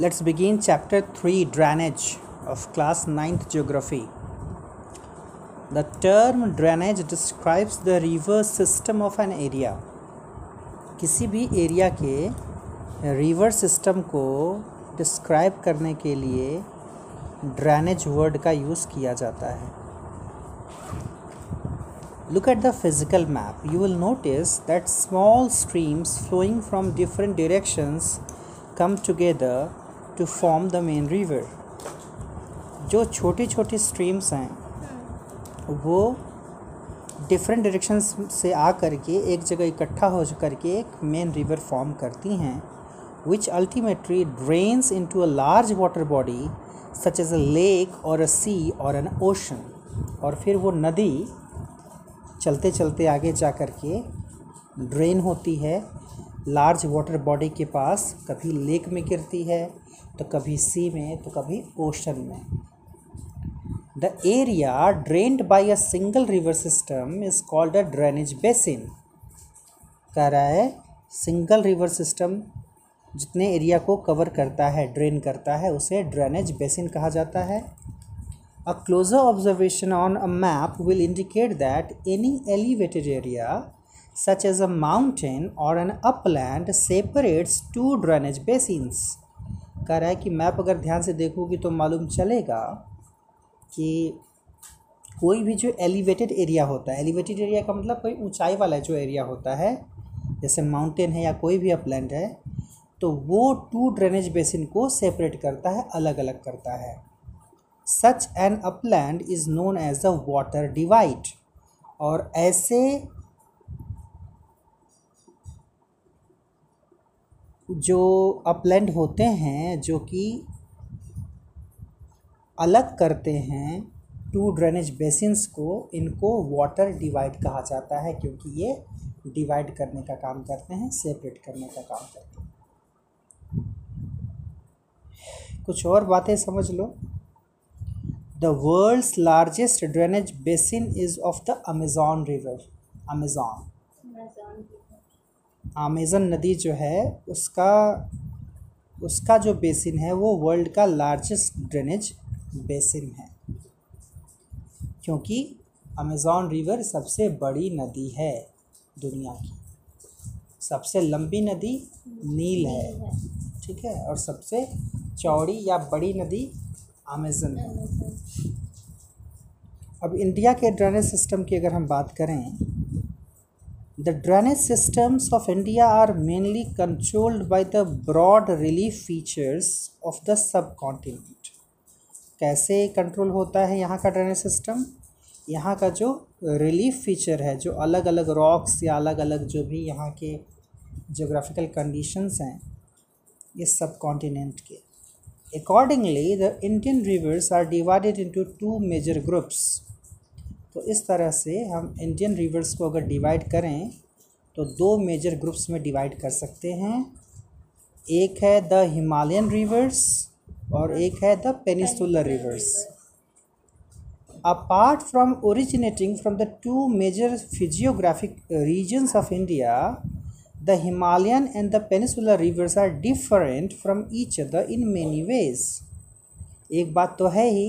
Let's begin chapter three drainage of class ninth geography the term drainage describes the river system of an area किसी भी area के river system को describe करने के लिए drainage word का use किया जाता है। Look at the physical map you will notice that small streams flowing from different directions come together to form the main river जो छोटी छोटी स्ट्रीम्स हैं, वो डिफरेंट डायरेक्शंस से आ करके एक जगह इकट्ठा हो करके एक मेन रिवर फॉर्म करती हैं which ultimately drains into a large water body such as a lake और अ सी और एन ओशन और फिर वो नदी चलते चलते आगे जा कर के ड्रेन होती है। लार्ज वाटर बॉडी के पास कभी लेक में गिरती है तो कभी सी में तो कभी ओशन में। The area drained by a single river system is called a drainage basin कह रहा है सिंगल रिवर सिस्टम जितने एरिया को कवर करता है ड्रेन करता है, उसे ड्रेनेज बेसिन कहा जाता है। A closer observation on a map will indicate that any elevated area such as a mountain और an upland separates two drainage basins कह रहा है कि मैप अगर ध्यान से देखोगे तो मालूम चलेगा कि कोई भी जो एलिवेटेड एरिया होता है एलिवेटेड एरिया का मतलब कोई ऊंचाई वाला जो एरिया होता है, जैसे माउंटेन है या कोई भी अपलैंड है तो वो टू ड्रेनेज बेसिन को सेपरेट करता है अलग अलग करता है। Such an upland is known as a water divide और ऐसे जो अपलैंड होते हैं, जो कि अलग करते हैं, टू ड्रेनेज बेसिन्स को, इनको वाटर डिवाइड कहा जाता है, क्योंकि ये डिवाइड करने का काम करते हैं, सेपरेट करने का काम करते हैं कुछ और बातें समझ लो The world's largest drainage basin is of the Amazon River. Amazon. Amazon नदी जो है उसका उसका जो बेसिन है वो वर्ल्ड का लार्जेस्ट ड्रेनेज बेसिन है। क्योंकि अमेज़ॉन रिवर सबसे बड़ी नदी है दुनिया की। सबसे लंबी नदी नील है ठीक है? और सबसे चौड़ी या बड़ी नदी अमेज़न है। अब इंडिया के ड्रेनेज सिस्टम की अगर हम बात करें the drainage systems of India are mainly controlled by the broad relief features of the subcontinent कैसे कंट्रोल होता है यहाँ का ड्रेनेज सिस्टम यहाँ का जो रिलीफ फीचर है जो अलग अलग रॉक्स या अलग अलग जो भी यहाँ के जोग्राफिकल कंडीशंस हैं इस सब कॉन्टिनेंट के। Accordingly, the Indian rivers are divided into two major groups. तो इस तरह से हम इंडियन रिवर्स को अगर डिवाइड करें तो दो मेजर ग्रुप्स में डिवाइड कर सकते हैं एक है द हिमालयन रिवर्स और एक है the peninsular rivers apart from originating from the two major physiographic regions of India the Himalayan and the peninsular rivers are different from each other in many ways. एक बात तो है ही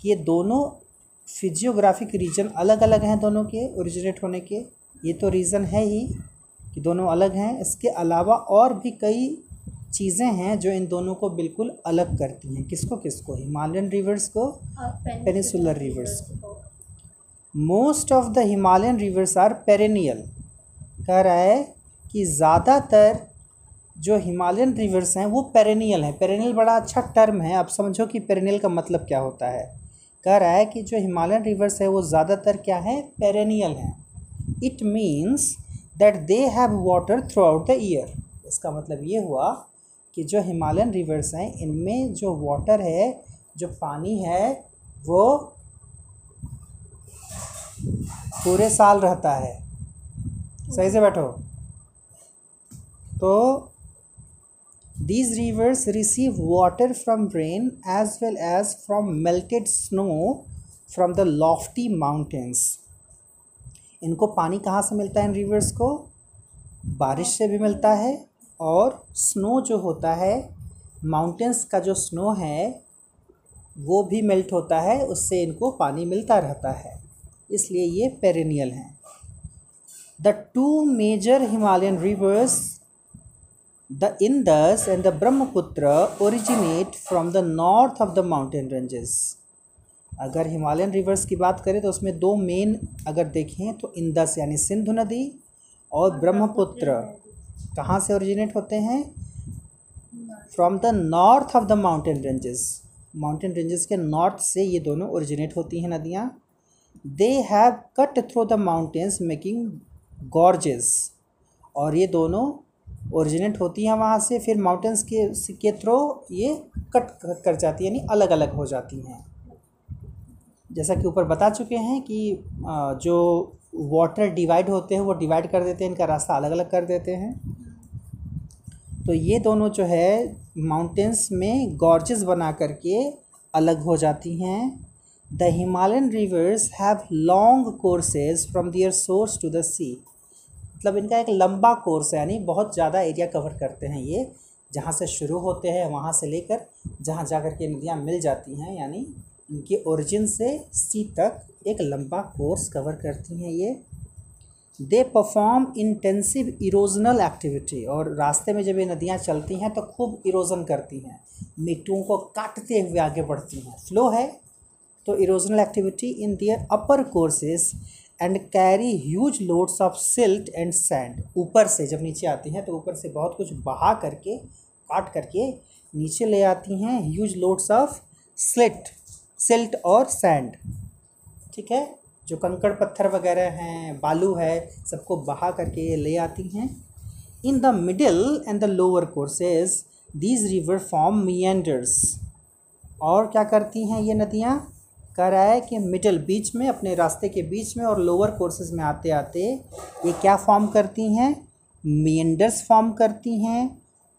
कि ये दोनों फिजियोग्राफिक रीजन अलग अलग हैं दोनों के ओरिजिनेट होने के। ये तो रीज़न है ही कि दोनों अलग हैं। इसके अलावा और भी कई चीज़ें हैं जो इन दोनों को बिल्कुल अलग करती हैं। किसको किसको? हिमालयन रिवर्स को पेनिसुलर रिवर्स को। Most of the Himalayan rivers are perennial कह रहा है कि ज़्यादातर जो हिमालयन रिवर्स हैं वो पेरेनियल हैं। पेरेनियल बड़ा अच्छा टर्म है। आप समझो कि पेरेनियल का मतलब क्या होता है। कह रहा है कि जो हिमालयन रिवर्स है वो ज़्यादातर क्या है? पेरेनियल हैं। It means that they have water throughout the year इसका मतलब ये हुआ कि जो हिमालयन रिवर्स हैं, इनमें जो वाटर है, जो पानी है, वो पूरे साल रहता है। सही से बैठो। तो these rivers receive water from rain as well as from melted snow from the lofty mountains. इनको पानी कहाँ से मिलता है इन रिवर्स को? बारिश से भी मिलता है और स्नो जो होता है माउंटेंस का जो स्नो है, वो भी मेल्ट होता है, उससे इनको पानी मिलता रहता है। इसलिए ये पेरेनियल हैं। The two major Himalayan rivers the Indus and the Brahmaputra originate from the north of the mountain ranges अगर हिमालयन रिवर्स की बात करें तो उसमें दो मेन अगर देखें तो इंदस यानी सिंधु नदी और ब्रह्मपुत्र कहाँ से ओरिजिनेट होते हैं? From the north of the mountain ranges mountain ranges के नॉर्थ से ये दोनों ओरिजिनेट होती हैं नदियाँ। They have cut through the mountains making gorges और ये दोनों ओरिजिनेट होती हैं वहाँ से, फिर माउंटेंस के के थ्रू ये कट कर जाती है, यानी अलग अलग हो जाती हैं। जैसा कि ऊपर बता चुके हैं कि जो वाटर डिवाइड होते हैं, वो डिवाइड कर देते हैं, इनका रास्ता अलग अलग कर देते हैं। तो ये दोनों जो है माउंटेंस में गॉर्जेस बना करके अलग हो जाती हैं। The Himalayan rivers have long courses from their source to the sea मतलब इनका एक लंबा कोर्स है, यानी बहुत ज़्यादा एरिया कवर करते हैं ये, जहाँ से शुरू होते हैं, वहाँ से लेकर जहाँ जा कर के नदियाँ मिल जाती हैं, यानी इनके ओरिजिन से सी तक एक लंबा कोर्स कवर करती हैं ये। They perform intensive erosional activity और रास्ते में जब ये नदियाँ चलती हैं तो खूब इरोजन करती हैं। मिट्टुओं को काटते हुए आगे बढ़ती हैं। फ्लो है तो erosional activity in their upper courses and carry huge loads of silt and sand ऊपर से, जब नीचे आती हैं तो ऊपर से बहुत कुछ बहा करके, काट करके नीचे ले आती हैं huge loads of slit silt और सैंड ठीक है? जो कंकड़ पत्थर वगैरह हैं, बालू है, सबको बहा करके ले आती हैं। In the middle and the lower courses these river form meanders और क्या करती हैं ये नदियाँ? कह रहा है कि मिडल बीच में, अपने रास्ते के बीच में और लोअर कोर्सेज में आते आते ये क्या फॉर्म करती हैं? मियंडर्स फॉर्म करती हैं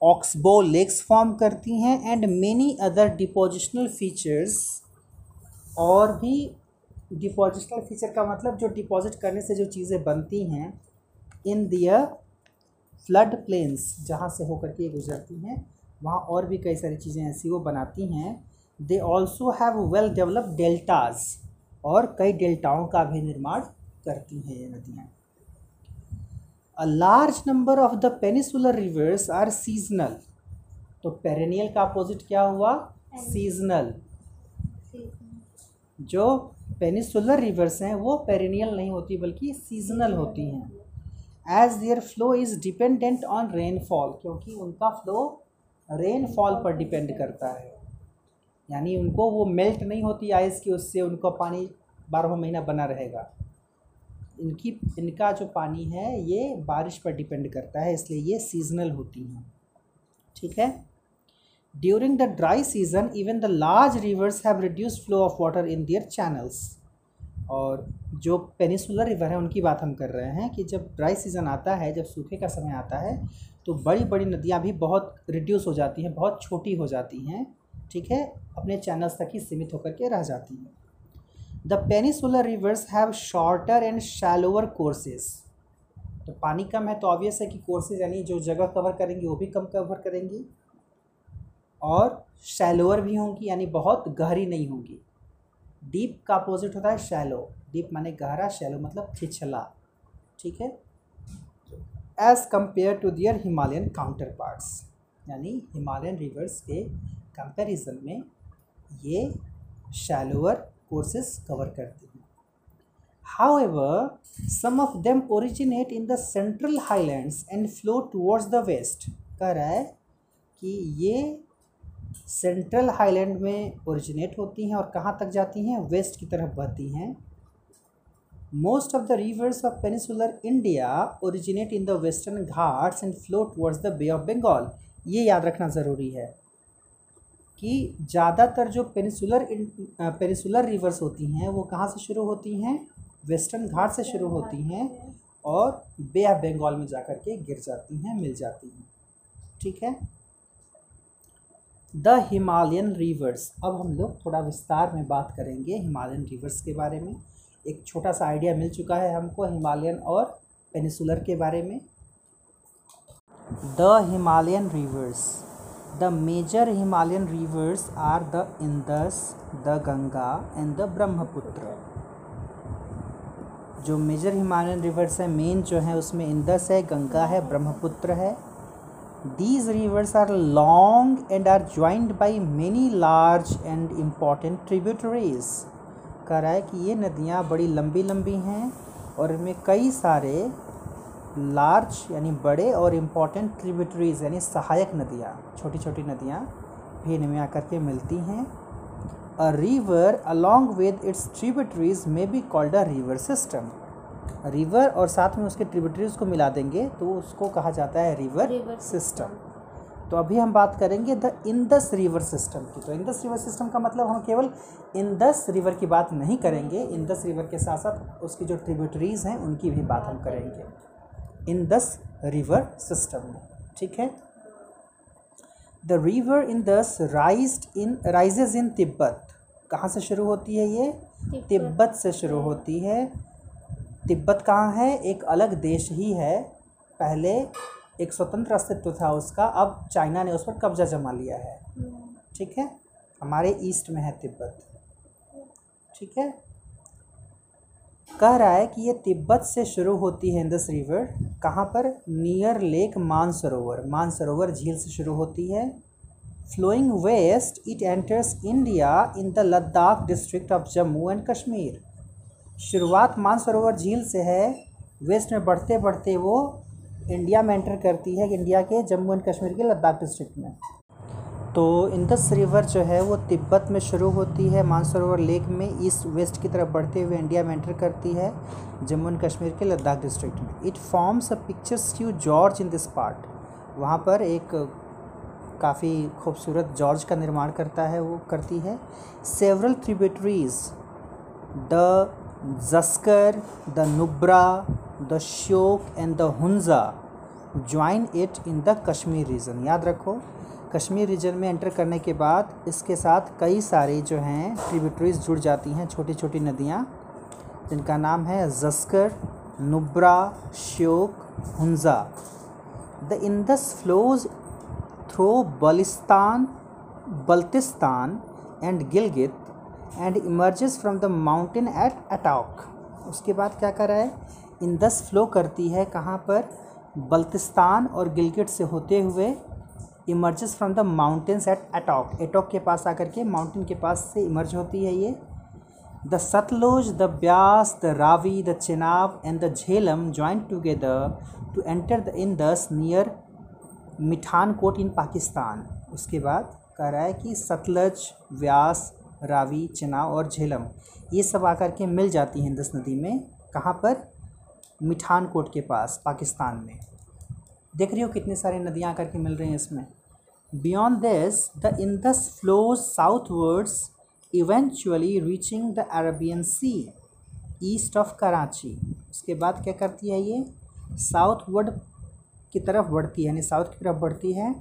ऑक्सबो लेक्स फॉर्म करती हैं and many other depositional features और भी डिपॉजिशनल फीचर का मतलब जो डिपॉजिट करने से जो चीज़ें बनती हैं इन दियर फ्लड प्लेन्स जहाँ से होकर के गुजरती हैं, वहाँ और भी कई सारी चीज़ें ऐसी वो बनाती हैं। They also have well develop deltas और कई डेल्टाओं का भी निर्माण करती हैं ये नदियाँ। A large number of the peninsular rivers are seasonal तो पेरेनियल का अपोजिट क्या हुआ? सीजनल जो पेनिसुलर रिवर्स हैं, वो पेरेनियल नहीं होती, बल्कि सीजनल होती हैं। As their flow is dependent on rainfall क्योंकि उनका फ्लो रेनफॉल पर डिपेंड करता है। यानी उनको वो मेल्ट नहीं होती आइस की, उससे उनका पानी बारह महीना बना रहेगा। इनकी, इनका जो पानी है, ये बारिश पर डिपेंड करता है, इसलिए ये सीजनल होती हैं। ठीक है? During the dry season even the large rivers have reduce flow of water in their channels और जो पेनिसुलर रिवर है, उनकी बात हम कर रहे हैं कि जब ड्राई सीज़न आता है, जब सूखे का समय आता है तो बड़ी बड़ी नदियाँ भी बहुत रिड्यूस हो जाती हैं, बहुत छोटी हो जाती हैं। ठीक है? अपने चैनल्स तक ही सीमित होकर के रह जाती हैं। The peninsular rivers have shorter and shallower courses तो पानी कम है तो ऑब्वियस है कि कोर्सेज यानी जो जगह कवर करेंगी वो भी कम कवर करेंगी और शैलोअर भी होंगी यानी बहुत गहरी नहीं होंगी। डीप का अपोजिट होता है शैलो डीप माने गहरा शैलो मतलब छिछला। ठीक है? As compare to their Himalayan counterparts यानी हिमालयन रिवर्स के कंपैरिजन में ये शैलोअर कोर्सेस कवर करती हैं। However some of them originate in the central highlands and flow towards the west कह रहा है कि ये सेंट्रल हाईलैंड में ओरिजिनेट होती हैं और कहाँ तक जाती हैं? वेस्ट की तरफ़ बहती हैं। Most of the rivers of peninsular India originate in the Western Ghats and flow towards the Bay of Bengal ये याद रखना ज़रूरी है। कि ज़्यादातर जो पेनिसुलर पेनिसुलर रिवर्स होती हैं, वो कहाँ से शुरू होती हैं? वेस्टर्न घाट से शुरू होती हैं और बे ऑफ़ बंगाल में जा कर के गिर जाती हैं, मिल जाती हैं। ठीक है? The Himalayan rivers. अब हम लोग थोड़ा विस्तार में बात करेंगे हिमालयन रिवर्स के बारे में। एक छोटा सा आइडिया मिल चुका है हमको हिमालयन और पेनिसुलर के बारे में। The Himalayan rivers. The major Himalayan rivers are the Indus, the Ganga and the Brahmaputra. जो मेजर हिमालयन रिवर्स है मेन जो है उसमें इंदस है गंगा है ब्रह्मपुत्र है these rivers are long and are joined by many large and important tributaries कह रहा है कि ये नदियाँ बड़ी लंबी लंबी हैं और इनमें कई सारे लार्ज यानी बड़े और इंपॉर्टेंट ट्रिब्यूटरीज यानी सहायक नदियाँ छोटी छोटी नदियाँ भी इनमें आकर के मिलती हैं। A river along with its tributaries may be called a river system river और साथ में उसके ट्रिब्यूटरीज को मिला देंगे तो उसको कहा जाता है रिवर River सिस्टम तो अभी हम बात करेंगे द इंदस रिवर सिस्टम की। तो इंदस रिवर सिस्टम का मतलब हम केवल इंदस रिवर की बात नहीं करेंगे इंदस रिवर के साथ साथ उसकी जो ट्रिब्यूटरीज हैं उनकी भी बात हम करेंगे। इंदस रिवर सिस्टम में ठीक है? The river in this rise in rises in Tibet. कहाँ से शुरू होती है ये? तिब्बत। तिब्बत से शुरू होती है। तिब्बत कहाँ है? एक अलग देश ही है। पहले एक स्वतंत्र अस्तित्व था उसका अब चाइना ने उस पर कब्जा जमा लिया है। ठीक है? हमारे ईस्ट में है तिब्बत। ठीक है? कह रहा है कि ये तिब्बत से शुरू होती है इंदस रिवर। कहाँ पर? Near lake Mansarovar. मानसरोवर झील से शुरू होती है। Flowing west it enters India in the Ladakh district of Jammu and Kashmir शुरुआत मानसरोवर झील से है। वेस्ट में बढ़ते बढ़ते वो इंडिया में एंटर करती है इंडिया के जम्मू एंड कश्मीर के लद्दाख डिस्ट्रिक्ट में। तो इंदस रिवर जो है वो तिब्बत में शुरू होती है। मानसरोवर लेक में ईस्ट वेस्ट की तरफ़ बढ़ते हुए इंडिया में एंटर करती है, जम्मू एंड कश्मीर के लद्दाख डिस्ट्रिक्ट में। It forms a picturesque gorge in this part वहाँ पर एक काफ़ी खूबसूरत जॉर्ज का निर्माण करता है, वो करती है। Several tributaries the Zaskar the Nubra the Shyok and the Hunza join it in the Kashmir region याद रखो कश्मीर रीजन में एंटर करने के बाद इसके साथ कई सारी जो हैं ट्रिब्यूटरीज जुड़ जाती हैं छोटी छोटी नदियाँ, जिनका नाम है Zaskar, Nubra, Shyok, Hunza. The Indus flows through Baltistan, Baltistan and Gilgit and emerges from the mountain at Attock उसके बाद क्या कर रहा है? इंदस फ्लो करती है कहाँ पर? बल्तिस्तान और गिलगित से होते हुए emerges from the mountains at Attock Attock के पास आकर के माउंटेन के पास से इमर्ज होती है ये। The Satluj the Beas the Ravi the Chenab and the Jhelum join together to enter the Indus near Mithankot in Pakistan उसके बाद कह रहा है कि सतलज व्यास रावी चेनाब और झेलम ये सब आकर के मिल जाती हैं इंदस नदी में। कहाँ पर? मिठान कोट के पास, पाकिस्तान में। देख रही हो कितनी सारी नदियाँ आकर के मिल रही हैं इसमें। Beyond this the Indus flows southwards eventually reaching the Arabian sea east of Karachi उसके बाद क्या करती है ये? साउथ वर्ड की तरफ़ बढ़ती है, यानी साउथ की तरफ़ बढ़ती है।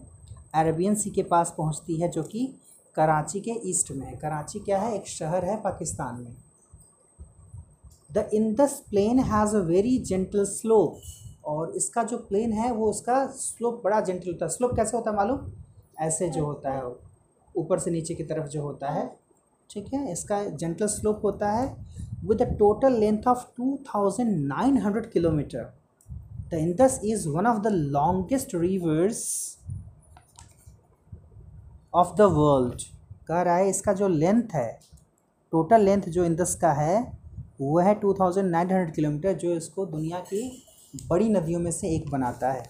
अरबियन सी के पास पहुँचती है, जो कि कराची के ईस्ट में है। कराची क्या है? एक शहर है पाकिस्तान में। The Indus plain has a very gentle slope और इसका जो प्लेन है, वो उसका स्लोप बड़ा जेंटल होता है। स्लोप कैसे होता है मालूम? ऐसे जो होता है, ऊपर से नीचे की तरफ़ जो होता है, ठीक है? इसका जेंटल स्लोप होता है with a total length of two thousand nine hundred kilometre the Indus is one of the longest rivers of the world कह रहा है, इसका जो लेंथ है टोटल लेंथ जो इंदस का है, वो है two thousand nine hundred kilometre जो इसको दुनिया की बड़ी नदियों में से एक बनाता है।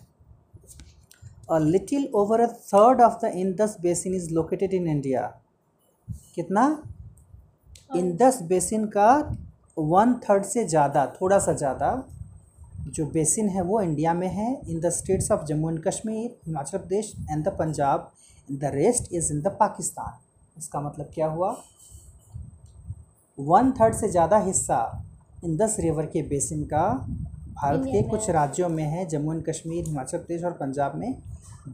A little over a third of the Indus basin is located in India कितना? इंदस बेसिन का वन थर्ड से ज़्यादा, थोड़ा सा ज़्यादा जो बेसिन है वो इंडिया में है। In the states of Jammu and Kashmir Himachal Pradesh and the Punjab the rest is in the Pakistan इसका मतलब क्या हुआ? वन थर्ड से ज़्यादा हिस्सा इंदस रिवर के बेसिन का भारत के कुछ राज्यों में है जम्मू एंड कश्मीर हिमाचल प्रदेश और पंजाब में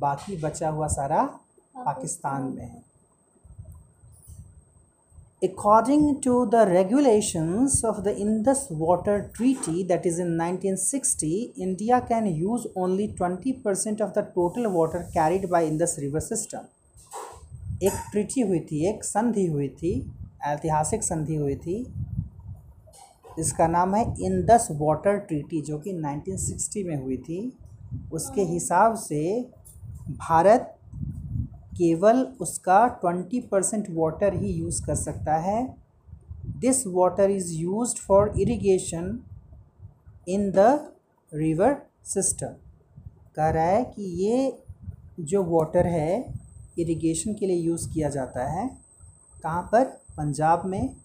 बाकी बचा हुआ सारा पाकिस्तान में है According to the regulations of the Indus Water Treaty that is in 1960, India can use only 20% of the total water carried by Indus River system. एक ट्रीटी हुई थी एक संधि हुई थी ऐतिहासिक संधि हुई थी इसका नाम है इंदस वाटर ट्रीटी, जो कि 1960 में हुई थी। उसके हिसाब से भारत केवल उसका 20 परसेंट वाटर ही यूज़ कर सकता है। This water is use for irrigation in the river system कह रहा है कि ये जो वाटर है इरिगेशन के लिए यूज़ किया जाता है। कहाँ पर? पंजाब में,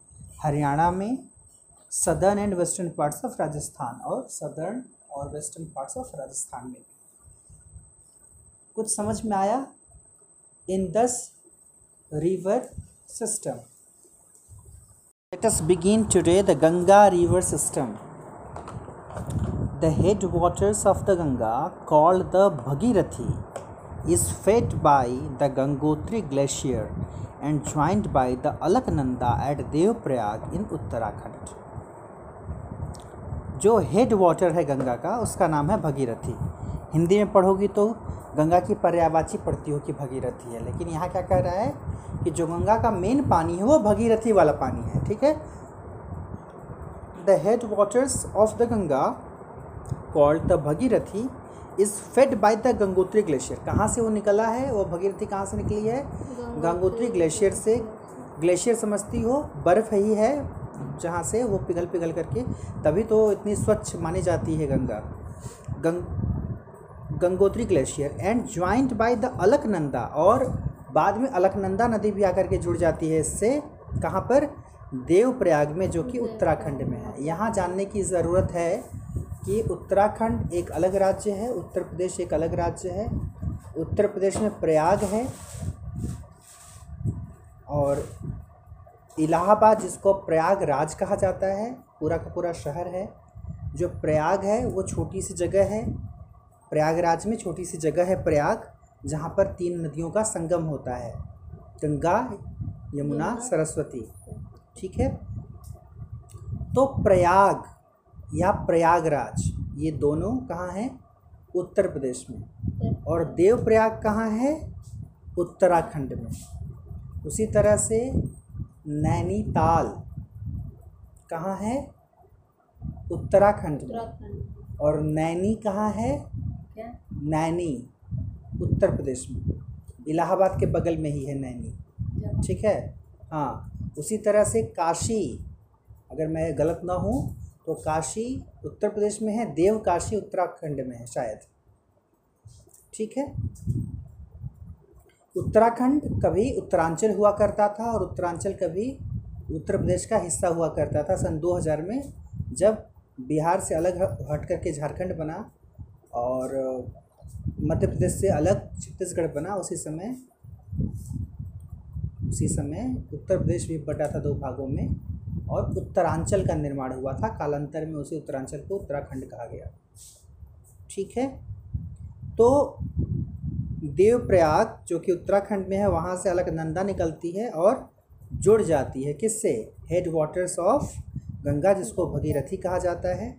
हरियाणा में southern and western parts of Rajasthan और सदर्न और वेस्टर्न पार्ट्स ऑफ़ राजस्थान में। कुछ समझ में आया? In this river system let us begin today the Ganga river system the head waters of the Ganga called the Bhagirathi is fed by the Gangotri glacier and joined by the Alaknanda at Devprayag in Uttarakhand जो head water है गंगा का उसका नाम है भगीरथी। हिंदी में पढ़ोगी तो गंगा की पर्यावाची पढ़ती हो कि भगीरथी है। लेकिन यहाँ क्या कह रहा है कि जो गंगा का मेन पानी है वो भगीरथी वाला पानी है ठीक है? The head waters of the Ganga called the Bhagirathi is fed by the Gangotri glacier कहाँ से वो निकला है? वो भगीरथी कहाँ से निकली है? गंगोत्री ग्लेशियर से। ग्लेशियर समझती हो बर्फ़ ही है जहाँ से वो पिघल पिघल करके तभी तो इतनी स्वच्छ मानी जाती है गंगा। गंग Gangotri glacier and joined by the Alaknanda और बाद में अलकनंदा नदी भी आकर के जुड़ जाती है इससे। कहाँ पर? देवप्रयाग में, जो कि उत्तराखंड में है। यहाँ जानने की ज़रूरत है कि उत्तराखंड एक अलग राज्य है, उत्तर प्रदेश एक अलग राज्य है। उत्तर प्रदेश में प्रयाग है और इलाहाबाद जिसको प्रयागराज कहा जाता है पूरा का पूरा शहर है। जो प्रयाग है वो छोटी सी जगह है। प्रयागराज में छोटी सी जगह है प्रयाग जहाँ पर तीन नदियों का संगम होता है। गंगा यमुना सरस्वती। ठीक है? तो प्रयाग या प्रयागराज ये दोनों कहाँ हैं? उत्तर प्रदेश में। और देवप्रयाग कहाँ है? उत्तराखंड में। उसी तरह से नैनीताल। कहाँ है? उत्तराखंड में। और नैनी कहाँ है? नैनी उत्तर प्रदेश में। इलाहाबाद के बगल में ही है नैनी। ठीक है? हाँ उसी तरह से काशी। अगर मैं गलत ना हूँ तो काशी उत्तर प्रदेश में है देव काशी उत्तराखंड में है शायद। ठीक है? उत्तराखंड कभी उत्तरांचल हुआ करता था और उत्तरांचल कभी उत्तर प्रदेश का हिस्सा हुआ करता था। सन 2000 में जब बिहार से अलग हट करके झारखंड बना और मध्य प्रदेश से अलग छत्तीसगढ़ बना, उसी समय उसी समय उत्तर प्रदेश भी बटा था दो भागों में और उत्तरांचल का निर्माण हुआ था। कालांतर में उसे उत्तरांचल को उत्तराखंड कहा गया। ठीक है? तो देवप्रयाग, जो कि उत्तराखंड में है, वहाँ से अलग नंदा निकलती है और जुड़ जाती है। किससे? हेड वाटर्स ऑफ़ गंगा, जिसको भगीरथी कहा जाता है।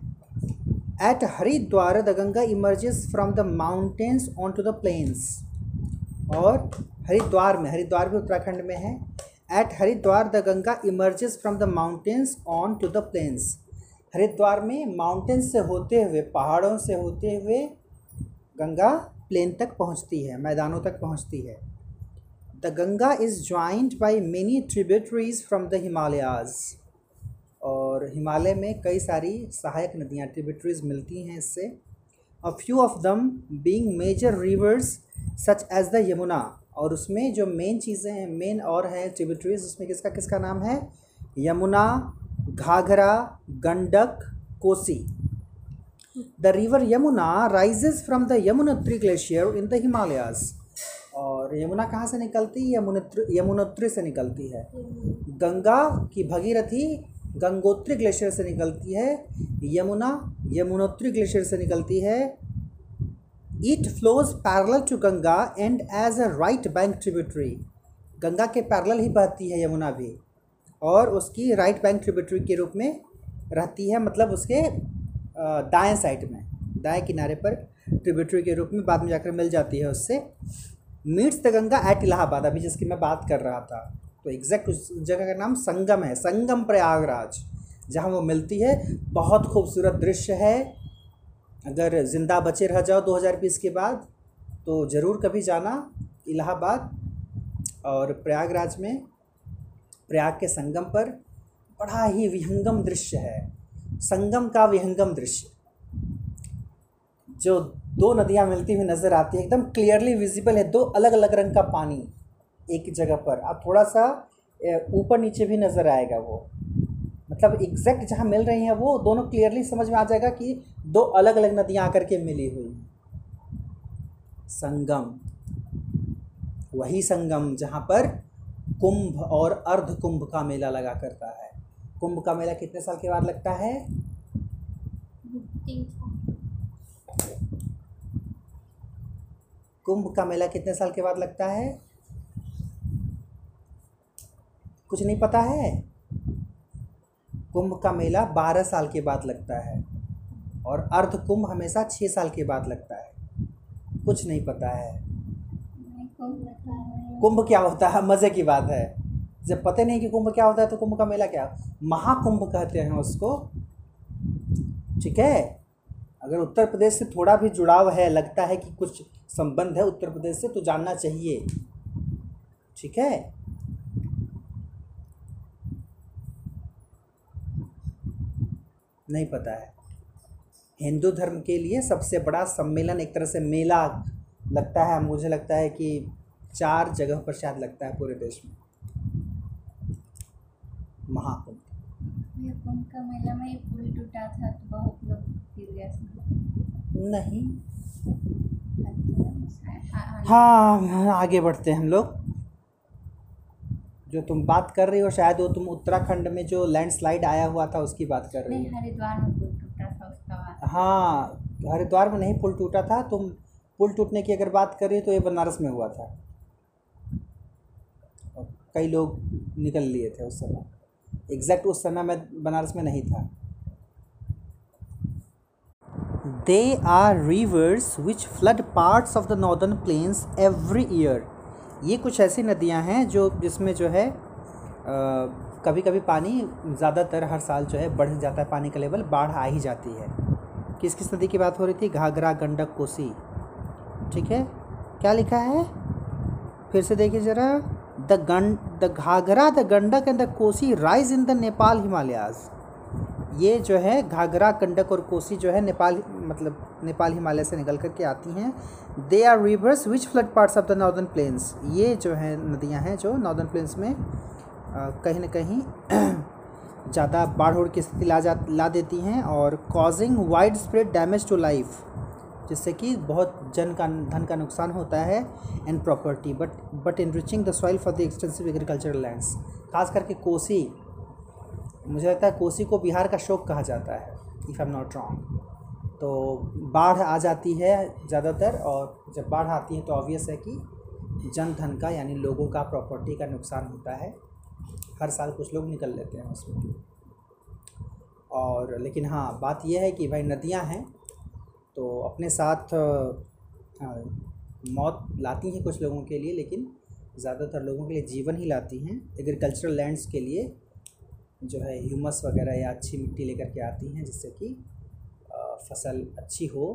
At Haridwar the Ganga emerges from the mountains on to the plains और हरिद्वार में, हरिद्वार भी उत्तराखंड में है। At Haridwar the Ganga emerges from the mountains on to the plains Haridwar में माउंटेन्स से होते हुए, पहाड़ों से होते हुए गंगा प्लेन तक पहुँचती है, मैदानों तक पहुँचती है। The Ganga is joined by many tributaries from the Himalayas और हिमालय में कई सारी सहायक नदियाँ ट्रिब्यूटरीज मिलती हैं इससे। A few of them being major rivers such as the Yamuna और उसमें जो मेन चीज़ें हैं मेन और हैं ट्रिब्यूटरीज उसमें किसका किसका नाम है? Yamuna Ghaghara Gandak Kosi the river Yamuna rises from the Yamunotri glacier in the Himalayas और यमुना कहाँ से निकलती? है यमुनोत्री यमुनोत्री से निकलती है। गंगा की भगीरथी गंगोत्री ग्लेशियर से निकलती है। यमुना यमुनोत्री ग्लेशियर से निकलती है। It flows parallel to Ganga and as a right bank tributary Ganga के पैरल ही बहती है यमुना भी। और उसकी राइट बैंक ट्रिब्यूटरी के रूप में रहती है मतलब उसके दाएँ साइड में, दाएँ किनारे पर ट्रिब्यूटरी के रूप में बाद में जाकर मिल जाती है उससे meets the Ganga at Allahabad, अभी जिसकी मैं बात कर रहा था। तो एग्जैक्ट उस जगह का नाम संगम है, संगम प्रयागराज, जहाँ वो मिलती है। बहुत खूबसूरत दृश्य है। अगर ज़िंदा बचे रह जाओ 2020 के बाद तो ज़रूर कभी जाना इलाहाबाद और प्रयागराज में। प्रयाग के संगम पर बड़ा ही विहंगम दृश्य है। संगम का विहंगम दृश्य। जो दो नदियाँ मिलती हुई नज़र आती है, एकदम क्लियरली विजिबल है, दो अलग अलग रंग का पानी एक जगह पर। अब थोड़ा सा ऊपर नीचे भी नज़र आएगा वो। मतलब एग्जैक्ट जहाँ मिल रही हैं वो, दोनों क्लियरली समझ में आ जाएगा कि दो अलग अलग नदियाँ आकर के मिली हुई संगम। वही संगम जहाँ पर कुंभ और अर्ध कुंभ का मेला लगा करता है। कुंभ का मेला कितने साल के बाद लगता है? कुंभ का मेला कितने साल के बाद लगता है? कुछ नहीं पता है? कुंभ का मेला बारह साल के बाद लगता है और अर्ध कुंभ हमेशा छः साल के बाद लगता है। कुछ नहीं पता है। कुंभ क्या होता है? मज़े की बात है। जब पता नहीं कि कुंभ क्या होता है तो कुंभ का मेला क्या? महाकुंभ कहते हैं उसको। ठीक है? अगर उत्तर प्रदेश से थोड़ा भी जुड़ाव है, लगता है कि कुछ संबंध है उत्तर प्रदेश से तो जानना चाहिए। ठीक है? नहीं पता है। हिंदू धर्म के लिए सबसे बड़ा सम्मेलन एक तरह से मेला लगता है। मुझे लगता है कि चार जगह पर शायद लगता है पूरे देश में। महाकुंभ। कुंभ का मेला में पुल टूटा था तो बहुत लोग गिर गए नहीं। हाँ आगे बढ़ते हैं हम लोग। जो तुम बात कर रही हो शायद वो तुम उत्तराखंड में जो लैंडस्लाइड आया हुआ था उसकी बात कर रही हो। हरिद्वार में पुल टूटा था उसका हाँ हरिद्वार में नहीं पुल टूटा था। तुम पुल टूटने की अगर बात कर रही हो तो ये बनारस में हुआ था। कई लोग निकल लिए थे उस समय। एग्जैक्ट उस समय मैं बनारस में नहीं था। They are rivers which flood parts of the northern plains every year ये कुछ ऐसी नदियाँ हैं जो जिसमें जो है कभी कभी पानी ज़्यादातर हर साल जो है बढ़ जाता है, पानी का लेवल बाढ़ आ ही जाती है। किस किस नदी की बात हो रही थी? घाघरा, गंडक, कोसी। ठीक है? क्या लिखा है? फिर से देखिए ज़रा। The गंड the Ghaghra the Gandak and the Kosi rise in the Nepal Himalayas ये जो है घाघरा कंडक और कोसी जो है नेपाल मतलब नेपाल हिमालय से निकल कर के आती हैं। They are rivers which flood parts of the northern plains ये जो है नदियाँ हैं जो नॉर्दर्न प्लेन्स में कहीं ना कहीं ज़्यादा बाढ़ की स्थिति ला जा, ला देती हैं और causing wide spread damage to life जिससे कि बहुत जन का धन का नुकसान होता है and property but but enriching the soil for the extensive agricultural lands खास करके कोसी। मुझे लगता है कोसी को बिहार का शोक कहा जाता है if I am not wrong तो बाढ़ आ जाती है ज़्यादातर और जब बाढ़ आती है तो ऑब्वियस है कि जन धन का यानी लोगों का प्रॉपर्टी का नुकसान होता है। हर साल कुछ लोग निकल लेते हैं उसमें। और लेकिन हाँ बात यह है कि भाई नदियाँ हैं तो अपने साथ मौत लाती हैं कुछ लोगों के लिए, लेकिन ज़्यादातर लोगों के लिए जीवन ही लाती हैं। एग्रीकल्चरल लैंड्स के लिए जो है ह्यूमस वगैरह या अच्छी मिट्टी लेकर के आती हैं, जिससे कि फ़सल अच्छी हो,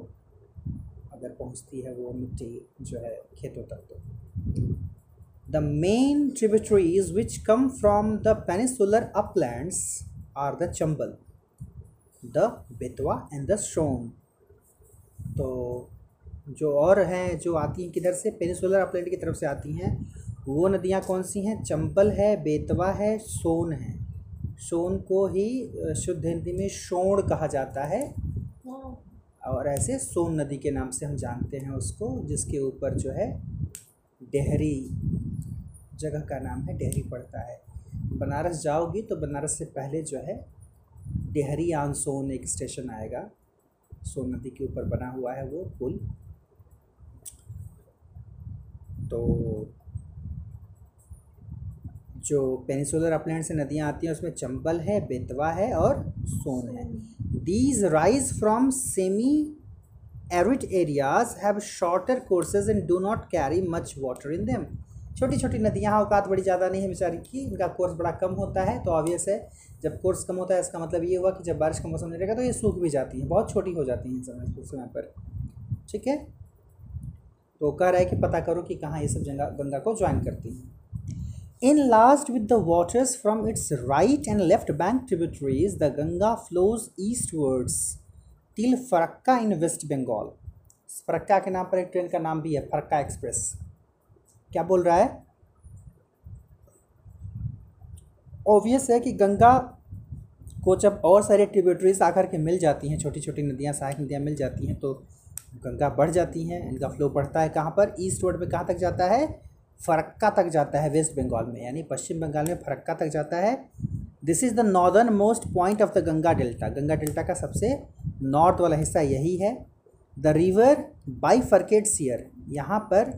अगर पहुँचती है वो मिट्टी जो है खेतों तक तो। The main tributaries which come from the peninsular uplands are the Chambal the Betwa and the Son तो जो और हैं, जो आती हैं किधर से पेनिसुलर अपलैंड की तरफ़ से आती हैं, वो नदियाँ कौन सी हैं? चंबल है, बेतवा है, सोन है। सोन को ही शुद्ध हिंदी में शोण कहा जाता है। और ऐसे सोन नदी के नाम से हम जानते हैं उसको, जिसके ऊपर जो है, डेहरी, जगह का नाम है, डेहरी पड़ता है। बनारस जाओगी तो बनारस से पहले जो है, डेहरी आन सोन एक स्टेशन आएगा। सोन नदी के ऊपर बना हुआ है वो पुल तो जो पेनिसुलर अपलैंड से नदियाँ आती हैं, उसमें चंबल है, बेतवा है और सोन है। These rise from semi arid areas have shorter courses and do not carry much water in them. छोटी छोटी नदियाँ, औकात बड़ी ज़्यादा नहीं है बेचारी की, इनका कोर्स बड़ा कम होता है तो ऑब्वियस है। जब कोर्स कम होता है इसका मतलब ये हुआ कि जब बारिश का मौसम नहीं रहेगा तो ये सूख भी जाती हैं बहुत छोटी हो जाती हैं समय पर। ठीक है? तो कह रहा है कि पता करो कि कहाँ ये सब गंगा गंगा को ज्वाइन करती हैं। Enlarged with the waters from its right and left bank tributaries, the Ganga flows eastwards till Farakka in West Bengal Farakka के नाम पर एक ट्रेन का नाम भी है फरक्का एक्सप्रेस क्या बोल रहा है? ऑब्वियस है कि गंगा को जब और सारे ट्रिब्यूटरीज आकर के मिल जाती हैं छोटी छोटी नदियाँ सहायक नदियाँ मिल जाती हैं तो गंगा बढ़ जाती हैं, इनका फ्लो बढ़ता है कहाँ पर? ईस्ट रोड में कहाँ तक जाता है? फ़रक्का तक जाता है वेस्ट बंगाल में, यानी पश्चिम बंगाल में फ़रक्का तक जाता है। This is the northernmost point of the Ganga delta Ganga delta का सबसे नॉर्थ वाला हिस्सा यही है। The river bifurcates here यहाँ पर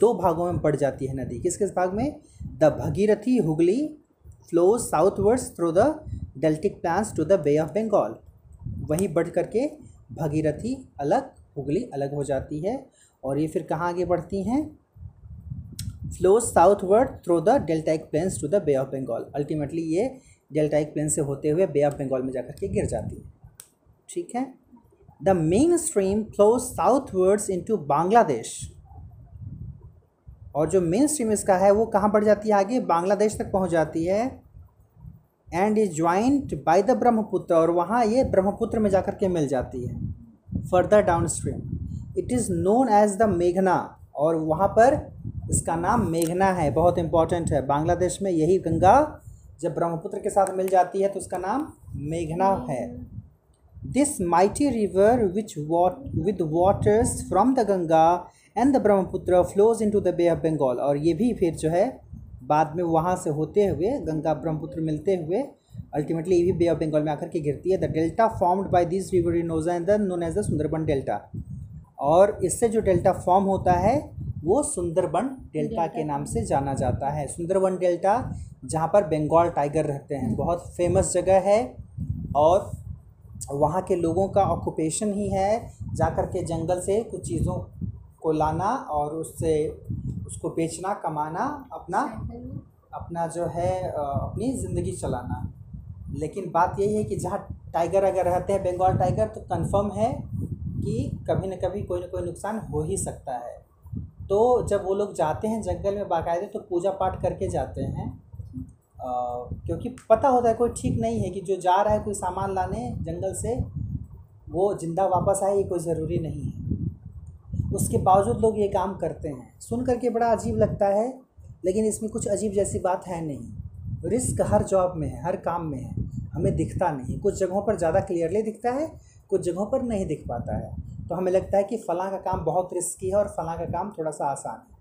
दो भागों में बढ़ जाती है नदी। किस किस भाग में? The Bhagirathi Hooghly flows southwards through the deltaic plains to the bay of Bengal वहीं बढ़ करके भगीरथी अलग, हुगली अलग हो जाती है। और ये फिर कहाँ आगे बढ़ती हैं? Flows southward through the deltaic plains to the Bay of Bengal ultimately ये डेल्टाइक प्लेन से होते हुए बे ऑफ़ बंगाल में जाकर के गिर जाती है। ठीक है? The main stream flows southwards into Bangladesh और जो मेन स्ट्रीम इसका है, वो कहाँ बढ़ जाती है? आगे बांग्लादेश तक पहुँच जाती है and is joined by the Brahmaputra और वहाँ ये ब्रह्मपुत्र में जाकर के मिल जाती है। Further downstream it is known as the मेघना और वहाँ पर इसका नाम मेघना है, बहुत इंपॉर्टेंट है। बांग्लादेश में यही गंगा जब ब्रह्मपुत्र के साथ मिल जाती है तो उसका नाम मेघना है। This mighty river which what with waters from the Ganga and the Brahmaputra flows in to the bay of Bengal और ये भी फिर जो है, बाद में वहाँ से होते हुए, गंगा ब्रह्मपुत्र मिलते हुए अल्टीमेटली ये भी बे ऑफ़ बंगाल में आकर के गिरती है। The delta formed by this river इनोजा and the known as the Sundarban delta और इससे जो डेल्टा फॉर्म होता है, वो सुंदरबन डेल्टा के नाम से जाना जाता है। सुंदरबन डेल्टा जहाँ पर बंगाल टाइगर रहते हैं। बहुत फ़ेमस जगह है और वहाँ के लोगों का ऑक्यूपेशन ही है। जाकर के जंगल से कुछ चीज़ों को लाना और उससे उसको बेचना कमाना अपना अपना जो है अपनी ज़िंदगी चलाना। लेकिन बात यही है कि जहाँ टाइगर अगर रहते हैं बंगाल टाइगर तो कंफर्म है कि कभी न कभी कोई ना कोई नुकसान हो ही सकता है। तो जब वो लोग जाते हैं जंगल में बाकायदे तो पूजा पाठ करके जाते हैं। आ, क्योंकि पता होता है कोई ठीक नहीं है कि जो जा रहा है कोई सामान लाने जंगल से वो ज़िंदा वापस आए ये कोई ज़रूरी नहीं है। उसके बावजूद लोग ये काम करते हैं। सुन करके बड़ा अजीब लगता है लेकिन इसमें कुछ अजीब जैसी बात है नहीं। रिस्क हर जॉब में है हर काम में है। हमें दिखता नहीं। कुछ जगहों पर ज़्यादा क्लियरली दिखता है कुछ जगहों पर नहीं दिख पाता है। तो हमें लगता है कि फ़लाँ का काम बहुत रिस्की है और फ़लाँ का काम थोड़ा सा आसान है।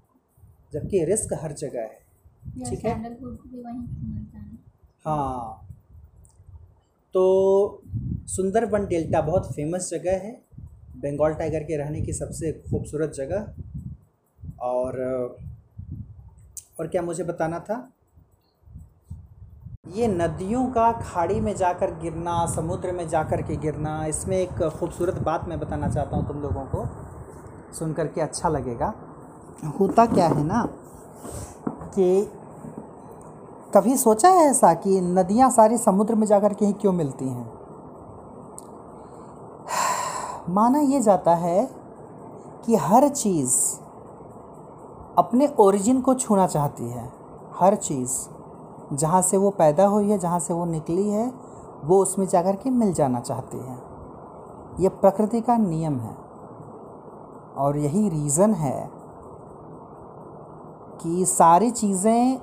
जबकि रिस्क हर जगह है। ठीक है? हाँ। तो सुंदरबन डेल्टा बहुत फ़ेमस जगह है। बंगाल टाइगर के रहने की सबसे खूबसूरत जगह। और और क्या मुझे बताना था? ये नदियों का खाड़ी में जाकर गिरना, समुद्र में जाकर के गिरना, इसमें एक खूबसूरत बात मैं बताना चाहता हूँ तुम लोगों को। सुन कर के अच्छा लगेगा। होता क्या है ना कि कभी सोचा है ऐसा कि नदियाँ सारी समुद्र में जाकर के ही क्यों मिलती हैं? माना यह जाता है कि हर चीज़ अपने ओरिजिन को छूना चाहती है। हर चीज़, जहाँ से वो पैदा हुई है, जहाँ से वो निकली है, वो उसमें जाकर के मिल जाना चाहती है। ये प्रकृति का नियम है और यही रीज़न है कि सारी चीज़ें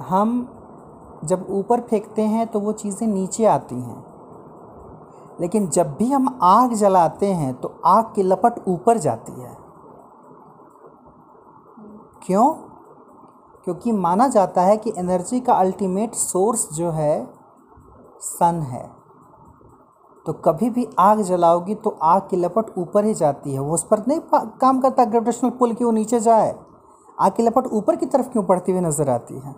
हम जब ऊपर फेंकते हैं तो वो चीज़ें नीचे आती हैं। लेकिन जब भी हम आग जलाते हैं तो आग की लपट ऊपर जाती है। क्यों? क्योंकि माना जाता है कि एनर्जी का अल्टीमेट सोर्स जो है, सन है। तो कभी भी आग जलाओगी तो आग की लपट ऊपर ही जाती है। वो उस पर नहीं काम करता ग्रेविटेशनल पुल कि वो नीचे जाए। आग की लपट ऊपर की तरफ़ क्यों बढ़ती हुई नज़र आती है?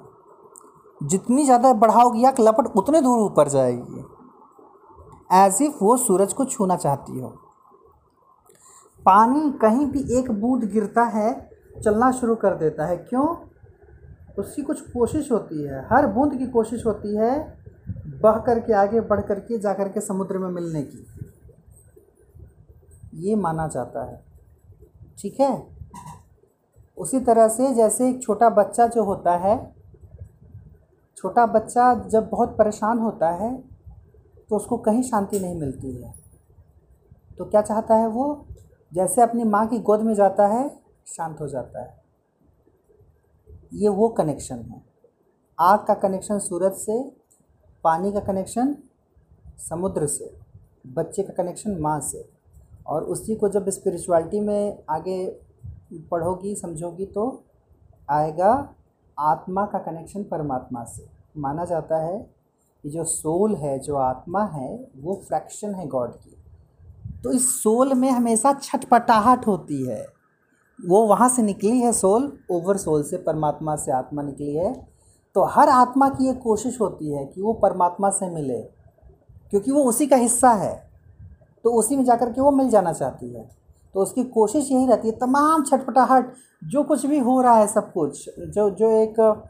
जितनी ज़्यादा बढ़ाओगी आग, लपट उतने दूर ऊपर जाएगी। एज इफ़ वो सूरज को छूना चाहती हो। पानी कहीं भी एक बूंद गिरता है, चलना शुरू कर देता है। क्यों? उसकी कुछ कोशिश होती है। हर बूंद की कोशिश होती है बह करके आगे, बढ़ करके, जा करके समुद्र में मिलने की। ये माना जाता है। ठीक है? उसी तरह से जैसे एक छोटा बच्चा जो होता है, छोटा बच्चा जब बहुत परेशान होता है तो उसको कहीं शांति नहीं मिलती है। तो क्या चाहता है वो? जैसे अपनी माँ की गोद में जाता है, शांत हो जाता है। ये वो कनेक्शन है। आग का कनेक्शन सूरज से, पानी का कनेक्शन समुद्र से, बच्चे का कनेक्शन माँ से। और उसी को जब स्पिरिचुअलिटी में आगे पढ़ोगी, समझोगी तो आएगा आत्मा का कनेक्शन परमात्मा से। माना जाता है कि जो सोल है, जो आत्मा है, वो फ्रैक्शन है गॉड की। तो इस सोल में हमेशा छटपटाहट होती है। वो वहाँ से निकली है सोल, ओवर सोल से, परमात्मा से आत्मा निकली है। तो हर आत्मा की ये कोशिश होती है कि वो परमात्मा से मिले, क्योंकि वो उसी का हिस्सा है। तो उसी में जाकर के वो मिल जाना चाहती है। तो उसकी कोशिश यही रहती है, तमाम छटपटाहट, जो कुछ भी हो रहा है सब कुछ, जो जो एक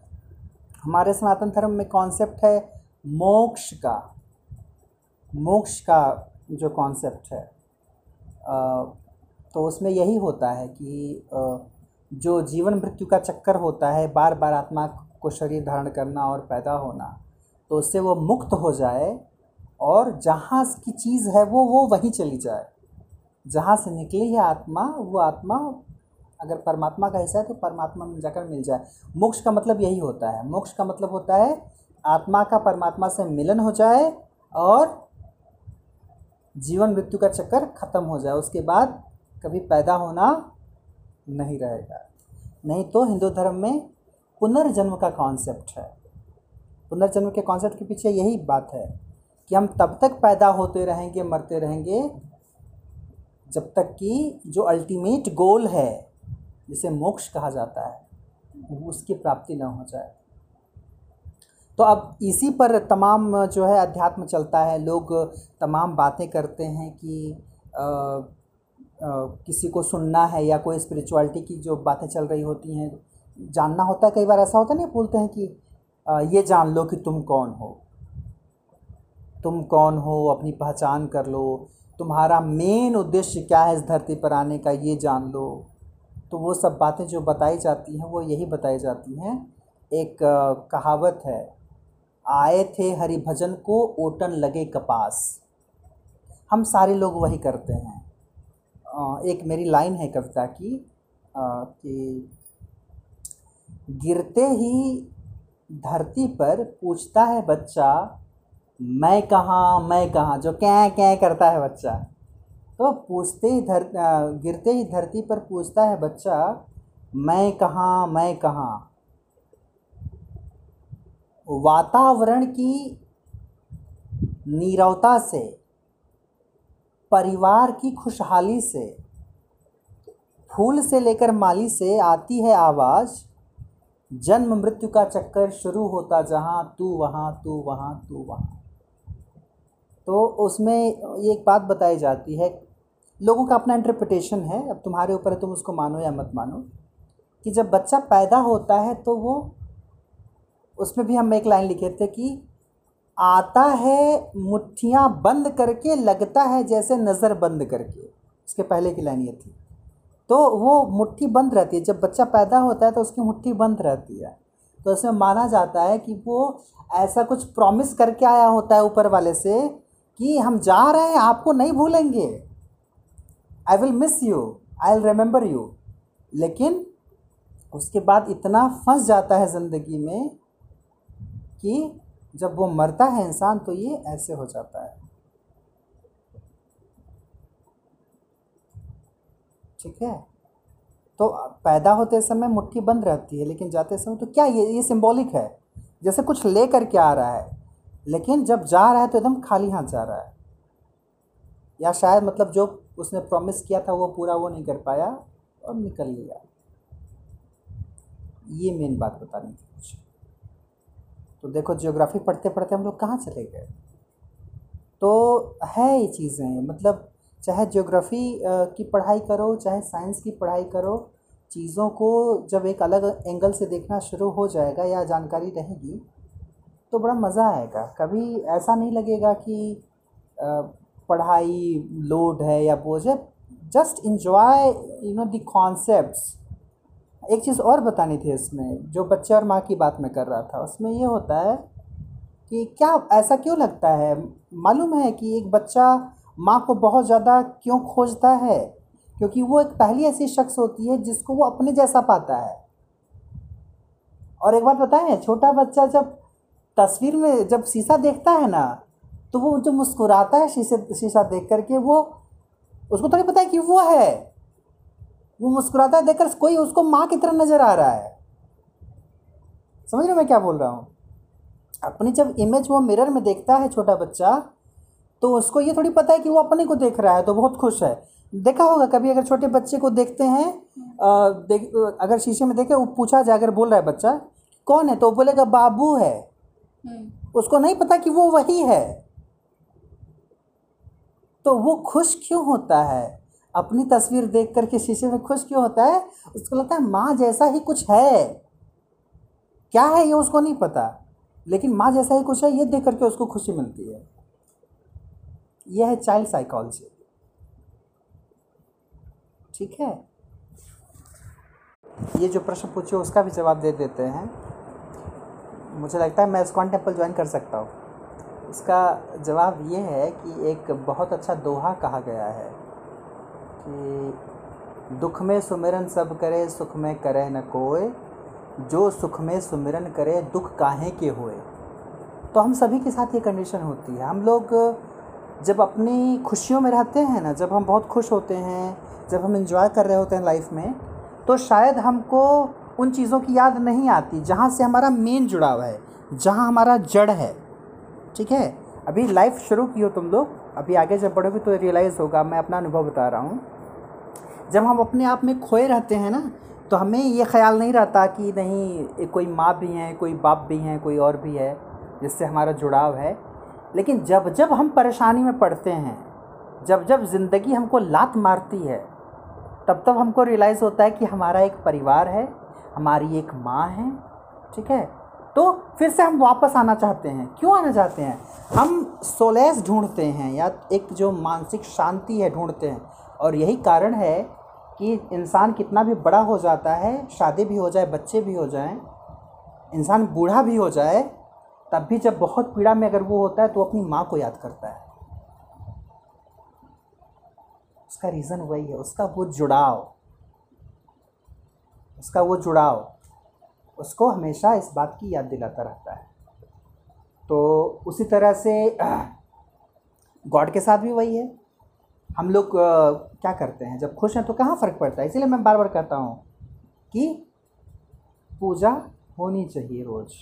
हमारे सनातन धर्म में कॉन्सेप्ट है मोक्ष का मोक्ष का जो कॉन्सेप्ट है तो उसमें यही होता है कि जो जीवन मृत्यु का चक्कर होता है बार बार आत्मा को शरीर धारण करना और पैदा होना तो उससे वो मुक्त हो जाए और जहाँ की चीज़ है वो वो वहीं चली जाए। जहाँ से निकली है आत्मा, वो आत्मा, अगर परमात्मा का हिस्सा है तो परमात्मा में जाकर मिल जाए। मोक्ष का मतलब यही होता है। मोक्ष का मतलब होता है आत्मा का परमात्मा से मिलन हो जाए और जीवन मृत्यु का चक्कर ख़त्म हो जाए, उसके बाद कभी पैदा होना नहीं रहेगा। नहीं तो हिंदू धर्म में पुनर्जन्म का कॉन्सेप्ट है। पुनर्जन्म के कॉन्सेप्ट के पीछे यही बात है कि हम तब तक पैदा होते रहेंगे, मरते रहेंगे, जब तक कि जो अल्टीमेट गोल है, जिसे मोक्ष कहा जाता है, उसकी प्राप्ति न हो जाए। तो अब इसी पर तमाम जो है अध्यात्म चलता है। लोग तमाम बातें करते हैं कि आ, आ, किसी को सुनना है या कोई स्पिरिचुअलिटी की जो बातें चल रही होती हैं जानना होता है। कई बार ऐसा होता नहीं बोलते हैं कि आ, ये जान लो कि तुम कौन हो। तुम कौन हो? अपनी पहचान कर लो। तुम्हारा मेन उद्देश्य क्या है इस धरती पर आने का? ये जान लो। तो वो सब बातें जो बताई जाती हैं वो यही बताई जाती हैं। एक कहावत है आए थे हरि भजन को ओटन लगे कपास। हम सारे लोग वही करते हैं। एक मेरी लाइन है कविता की कि गिरते ही धरती पर पूछता है बच्चा, मैं कहाँ मैं कहाँ? जो क्या क्या करता है बच्चा। तो पूछते ही धर गिरते ही धरती पर पूछता है बच्चा, मैं कहाँ मैं कहाँ? वातावरण की नीरवता से, परिवार की खुशहाली से, फूल से लेकर माली से आती है आवाज़, जन्म मृत्यु का चक्कर शुरू होता जहाँ तू वहाँ तू वहाँ तू वहाँ। तो उसमें ये एक बात बताई जाती है, लोगों का अपना इंटरप्रिटेशन है, अब तुम्हारे ऊपर है, तुम उसको मानो या मत मानो, कि जब बच्चा पैदा होता है तो वो उसमें भी हम एक लाइन लिखे थे कि आता है मुट्ठियाँ बंद करके, लगता है जैसे नज़र बंद करके। उसके पहले की लाइन ये थी। तो वो मुट्ठी बंद रहती है। जब बच्चा पैदा होता है तो उसकी मुट्ठी बंद रहती है। तो इसमें माना जाता है कि वो ऐसा कुछ प्रॉमिस करके आया होता है ऊपर वाले से कि हम जा रहे हैं, आपको नहीं भूलेंगे। I will miss you I will remember you लेकिन उसके बाद इतना फंस जाता है ज़िंदगी में कि जब वो मरता है इंसान तो ये ऐसे हो जाता है। ठीक है? तो पैदा होते समय मुट्ठी बंद रहती है, लेकिन जाते समय तो क्या ये ये सिंबॉलिक है? जैसे कुछ ले करके आ रहा है, लेकिन जब जा रहा है तो एकदम खाली हाथ जा रहा है। या शायद मतलब जो उसने प्रॉमिस किया था, वो पूरा वो नहीं कर पाया और निकल लिया। ये मेन बात बतानी थी कुछ तो देखो जियोग्राफी पढ़ते पढ़ते हम लोग कहाँ चले गए? तो है ये चीज़ें मतलब चाहे ज्योग्राफी की पढ़ाई करो, चाहे साइंस की पढ़ाई करो, चीज़ों को जब एक अलग एंगल से देखना शुरू हो जाएगा या जानकारी रहेगी तो बड़ा मज़ा आएगा। कभी ऐसा नहीं लगेगा कि पढ़ाई लोड है या बोझ है just enjoy you know the concepts एक चीज़ और बतानी थी इसमें, जो बच्चे और माँ की बात मैं कर रहा था, उसमें ये होता है कि क्या ऐसा क्यों लगता है? मालूम है कि एक बच्चा माँ को बहुत ज़्यादा क्यों खोजता है? क्योंकि वो एक पहली ऐसी शख्स होती है जिसको वो अपने जैसा पाता है। और एक बात बताएँ, छोटा बच्चा जब तस्वीर में जब शीशा देखता है ना तो वो जो मुस्कुराता है शीशे, शीशा देख करके वो, उसको तो नहीं पता है कि वो है। वो मुस्कुराता है देखकर कोई उसको माँ की तरह नज़र आ रहा है। समझ रहे मैं क्या बोल रहा हूँ? अपनी जब इमेज वो मिरर में देखता है छोटा बच्चा तो उसको ये थोड़ी पता है कि वो अपने को देख रहा है तो बहुत खुश है। देखा होगा कभी अगर छोटे बच्चे को देखते हैं अ, देख अगर शीशे में देखे वो पूछा जाए अगर बोल रहा है बच्चा कौन है? तो बोलेगा बाबू है। हम्म। उसको नहीं पता कि वो वही है। तो वो खुश क्यों होता है? अपनी तस्वीर देख करके शीशे में खुश क्यों होता है? उसको लगता है माँ जैसा ही कुछ है। क्या है ये उसको नहीं पता। लेकिन माँ जैसा ही कुछ है, ये देख करके उसको खुशी मिलती है। यह है चाइल्ड साइकोलॉजी ठीक है? ये जो प्रश्न पूछे उसका भी जवाब दे देते हैं। मुझे लगता है मैं इस्कॉन टेंपल ज्वाइन कर सकता हूँ। उसका जवाब ये है कि एक बहुत अच्छा दोहा कहा गया है। कि दुख में सुमिरन सब करे, सुख में करे न कोय जो सुख में सुमिरन करे, दुख काहे के होए? तो हम सभी के साथ ये कंडीशन होती है। हम लोग जब अपनी खुशियों में रहते हैं ना, जब हम बहुत खुश होते हैं, जब हम इंजॉय कर रहे होते हैं लाइफ में तो शायद हमको उन चीज़ों की याद नहीं आती, जहाँ से हमारा मेन जुड़ाव है, जहाँ हमारा जड़ है। ठीक है? अभी लाइफ शुरू की हो तुम लोग। अभी आगे जब बढ़ोगे तो रियलाइज़ होगा, मैं अपना अनुभव बता रहा हूँ। जब हम अपने आप में खोए रहते हैं ना तो हमें ये ख्याल नहीं रहता कि नहीं कोई माँ भी हैं, कोई बाप भी हैं, कोई और भी है, जिससे हमारा जुड़ाव है। लेकिन जब जब हम परेशानी में पड़ते हैं, जब जब ज़िंदगी हमको लात मारती है, तब तब हमको रियलाइज़ होता है कि हमारा एक परिवार है, हमारी एक माँ है, ठीक है? तो फिर से हम वापस आना चाहते हैं। क्यों आना चाहते हैं? हम सोलेस ढूंढते हैं या एक जो मानसिक शांति है ढूंढते हैं। और यही कारण है कि इंसान कितना भी बड़ा हो जाता है, शादी भी हो जाए, बच्चे भी हो जाएँ, इंसान बूढ़ा भी हो जाए, तब भी जब बहुत पीड़ा में अगर वो होता है तो अपनी माँ को याद करता है। उसका रीज़न वही है, उसका वो जुड़ाव, उसका वो जुड़ाव। उसको हमेशा इस बात की याद दिलाता रहता है। तो उसी तरह से, गॉड के साथ भी वही है। हम लोग क्या करते हैं? जब खुश हैं तो कहाँ फ़र्क पड़ता है? इसीलिए मैं बार बार कहता हूँ कि पूजा होनी चाहिए रोज़।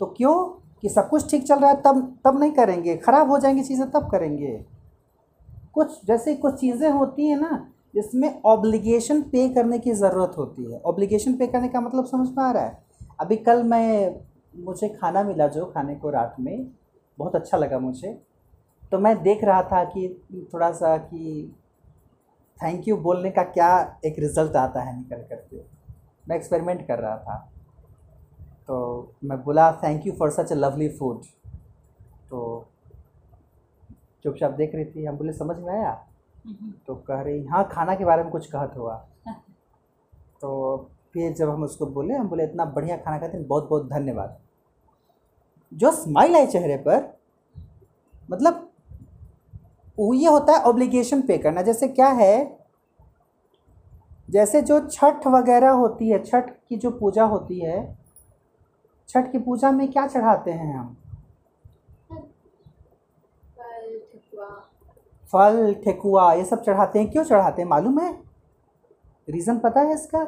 तो क्यों? कि सब कुछ ठीक चल रहा है, तब तब नहीं करेंगे। ख़राब हो जाएँगी चीज़ें, तब करेंगे। कुछ, जैसे कुछ चीज़ें होती हैं ना जिसमें ऑब्लिगेशन पे करने की ज़रूरत होती है। ऑब्लिगेशन पे करने का मतलब समझ में आ रहा है? अभी कल मैं, मुझे खाना मिला जो खाने को रात में। बहुत अच्छा लगा मुझे। तो मैं देख रहा था कि थोड़ा सा कि थैंक यू बोलने का क्या एक रिज़ल्ट आता है निकल करके। मैं एक्सपेरिमेंट कर रहा था। तो मैं बोला thank you for such a lovely food तो चुपचाप देख रही थी। हम बोले, समझ में आया? तो कह रही हाँ खाना के बारे में कुछ कहत हुआ। तो फिर जब हम उसको बोले हम बोले इतना बढ़िया खाना खाते हैं बहुत बहुत धन्यवाद। जो स्माइल है चेहरे पर मतलब वो ये होता है ऑब्लिगेशन पे करना। जैसे क्या है जैसे जो छठ वगैरह होती है छठ की जो पूजा होती है छठ की पूजा में क्या चढ़ाते हैं हम फल ठकुआ फल, ठेकुआ, ये सब चढ़ाते हैं। क्यों चढ़ाते हैं? मालूम है? रीज़न पता है इसका?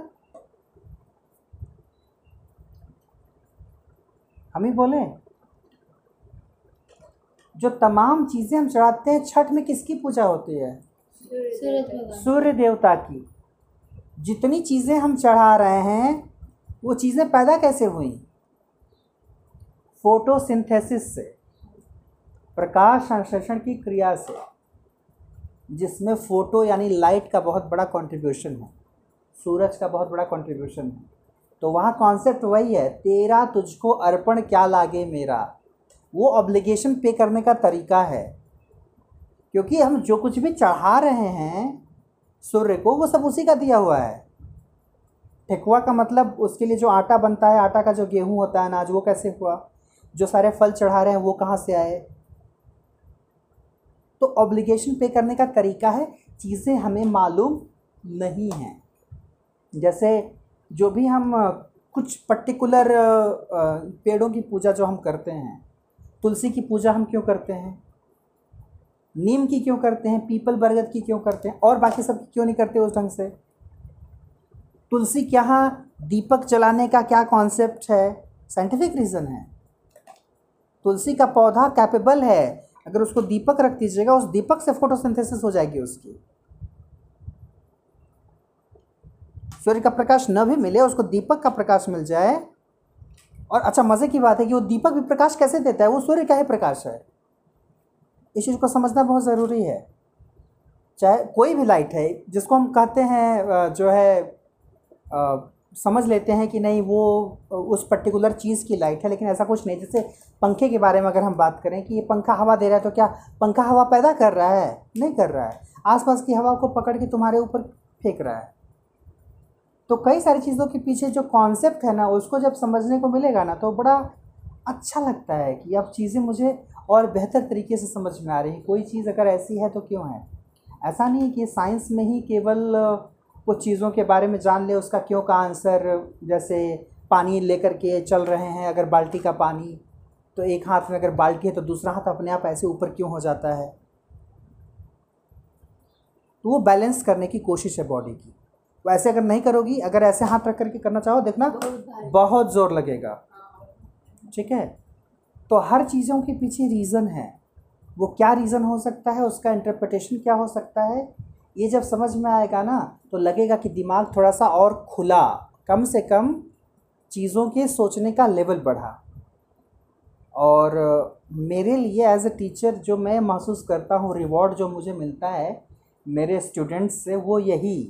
हम ही बोले। जो तमाम चीज़ें हम चढ़ाते हैं, छठ में किसकी पूजा होती है? सूर्य देवता की। जितनी चीज़ें हम चढ़ा रहे हैं, वो चीज़ें पैदा कैसे हुई? फोटोसिंथेसिस से, प्रकाश संश्लेषण की क्रिया से। जिसमें फ़ोटो यानी लाइट का बहुत बड़ा कंट्रीब्यूशन है। सूरज का बहुत बड़ा कंट्रीब्यूशन है। तो वहाँ कॉन्सेप्ट वही है, तेरा तुझको अर्पण क्या लागे मेरा? वो ऑब्लिगेशन पे करने का तरीका है। क्योंकि हम जो कुछ भी चढ़ा रहे हैं, सूर्य को, वो सब उसी का दिया हुआ है। ठेकुआ का मतलब उसके लिए जो आटा बनता है, आटा का जो गेहूँ होता है अनाज, वो कैसे हुआ? जो सारे फल चढ़ा रहे हैं, वो कहाँ से आए? तो ऑब्लिगेशन पे करने का तरीका है, चीज़ें हमें मालूम नहीं हैं। जैसे जो भी हम कुछ पर्टिकुलर पेड़ों की पूजा जो हम करते हैं, तुलसी की पूजा हम क्यों करते हैं? नीम की क्यों करते हैं? पीपल बरगद की क्यों करते हैं? और बाकी सब की क्यों नहीं करते उस ढंग से? तुलसी के यहाँ दीपक जलाने का क्या कॉन्सेप्ट है? साइंटिफिक रीज़न है। तुलसी का पौधा कैपेबल है अगर उसको दीपक रख दीजिएगा, उस दीपक से फोटोसिंथेसिस हो जाएगी उसकी। सूर्य का प्रकाश न भी मिले, उसको दीपक का प्रकाश मिल जाए। और अच्छा मज़े की बात है कि वो दीपक भी प्रकाश कैसे देता है? वो सूर्य का ही प्रकाश है। इस चीज़ को समझना बहुत ज़रूरी है। चाहे कोई भी लाइट है, जिसको हम कहते हैं जो है समझ लेते हैं कि नहीं, वो, उस पर्टिकुलर चीज़ की लाइट है, लेकिन ऐसा कुछ नहीं। जैसे पंखे के बारे में अगर हम बात करें कि ये पंखा हवा दे रहा है तो क्या पंखा हवा पैदा कर रहा है? नहीं कर रहा है। आसपास की हवा को पकड़ के तुम्हारे ऊपर फेंक रहा है। तो कई सारी चीज़ों के पीछे जो कॉन्सेप्ट है ना, उसको जब समझने को मिलेगा ना तो बड़ा अच्छा लगता है कि अब चीज़ें मुझे और बेहतर तरीके से समझ में आ रही कोई चीज़ अगर ऐसी है तो क्यों है? ऐसा नहीं कि साइंस में ही केवल कुछ चीज़ों के बारे में जान ले उसका क्यों का आंसर जैसे पानी लेकर के चल रहे हैं अगर बाल्टी का पानी तो एक हाथ में अगर बाल्टी है तो दूसरा हाथ अपने आप ऐसे ऊपर क्यों हो जाता है? तो वो बैलेंस करने की कोशिश है बॉडी की। वैसे अगर नहीं करोगी अगर ऐसे हाथ रख करके करना चाहो देखना बहुत ज़ोर लगेगा। ठीक है? तो हर चीज़ों के पीछे रीज़न है। वो क्या रीज़न हो सकता है उसका इंटरप्रटेशन क्या हो सकता है? ये जब समझ में आएगा ना तो लगेगा कि दिमाग थोड़ा सा और खुला। कम से कम चीज़ों के सोचने का लेवल बढ़ा। और मेरे लिए एज ए टीचर जो मैं महसूस करता हूँ रिवॉर्ड जो मुझे मिलता है, मेरे स्टूडेंट्स से वो यही।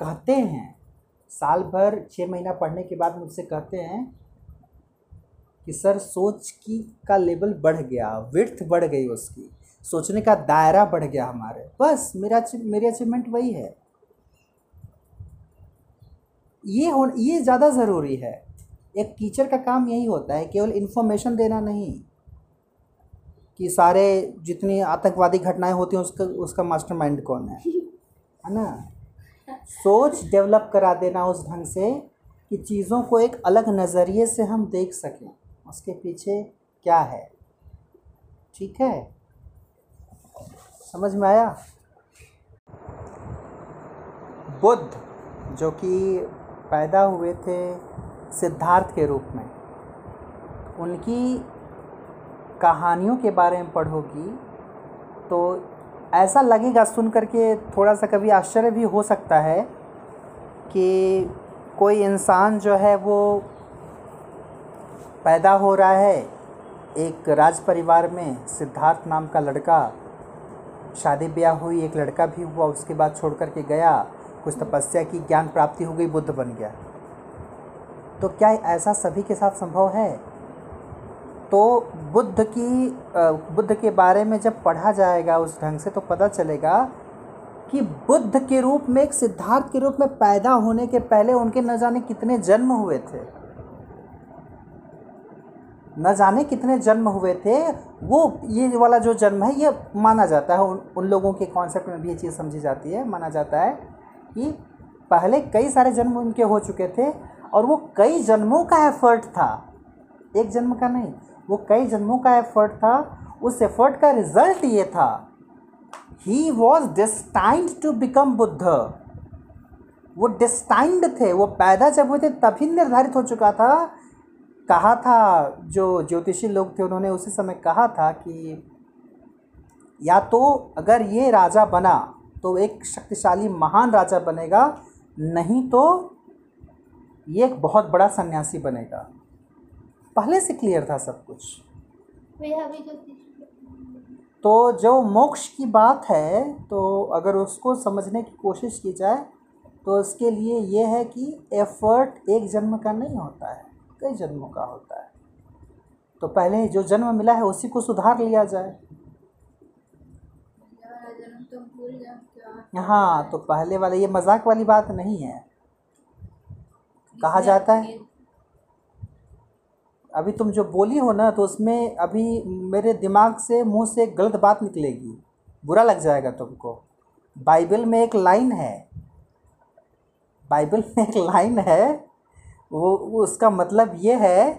कहते हैं, साल भर छः महीना पढ़ने के बाद मुझसे कहते हैं कि, सर, सोच की का लेवल बढ़ गया विर्थ बढ़ गई उसकी। सोचने का दायरा बढ़ गया हमारे। बस, मेरा मेरी अचीवमेंट वही है। ये हो ये ज़्यादा ज़रूरी है। एक टीचर का काम यही होता है, केवल इन्फॉर्मेशन देना नहीं। कि सारे जितनी आतंकवादी घटनाएँ होती हैं, उसका उसका मास्टरमाइंड कौन है? है ना? सोच डेवलप करा देना उस ढंग से कि चीज़ों को एक अलग नज़रिए से हम देख सकें। उसके पीछे क्या है? ठीक है? समझ में आया? बुद्ध, जो कि पैदा हुए थे सिद्धार्थ के रूप में, उनकी कहानियों के बारे में पढ़ोगी तो ऐसा लगेगा सुन करके थोड़ा सा कभी आश्चर्य भी हो सकता है कि कोई इंसान जो है वो पैदा हो रहा है एक राज परिवार में सिद्धार्थ नाम का लड़का शादी ब्याह हुई, एक लड़का भी हुआ, उसके बाद छोड़ कर के गया, कुछ तपस्या की, ज्ञान प्राप्ति हो गई, बुद्ध बन गया। तो क्या ऐसा सभी के साथ संभव है? तो बुद्ध की बुद्ध के बारे में जब पढ़ा जाएगा, उस ढंग से तो पता चलेगा कि बुद्ध के रूप में, एक सिद्धार्थ के रूप में पैदा होने के पहले उनके न जाने कितने जन्म हुए थे। न जाने कितने जन्म हुए थे वो ये वाला जो जन्म है ये माना जाता है। उन, उन लोगों के कॉन्सेप्ट में भी ये चीज़ समझी जाती है। माना जाता है कि पहले कई सारे जन्म उनके हो चुके थे और वो कई जन्मों का एफर्ट था। एक जन्म का नहीं वो कई जन्मों का एफर्ट था। उस एफर्ट का रिज़ल्ट ये था। He was destined to become Buddha. वो डिस्टाइंड थे वो पैदा जब हुए थे तभी निर्धारित हो चुका था कहा था जो ज्योतिषी लोग थे उन्होंने उसी समय कहा था कि या तो अगर ये राजा बना तो एक शक्तिशाली महान राजा बनेगा नहीं तो ये एक बहुत बड़ा सन्यासी बनेगा। पहले से क्लियर था सब कुछ। तो जो मोक्ष की बात है तो अगर उसको समझने की कोशिश की जाए तो उसके लिए ये है कि एफर्ट एक जन्म का नहीं होता है। कई जन्मों का होता है? तो पहले जो जन्म मिला है उसी को सुधार लिया जाए। हाँ तो पहले वाले ये मज़ाक वाली बात नहीं है। कहा जाता है? अभी तुम जो बोली हो ना तो उसमें अभी मेरे दिमाग से मुँह से गलत बात निकलेगी। बुरा लग जाएगा तुमको। बाइबल में एक लाइन है। बाइबल में एक लाइन है वो उसका मतलब ये है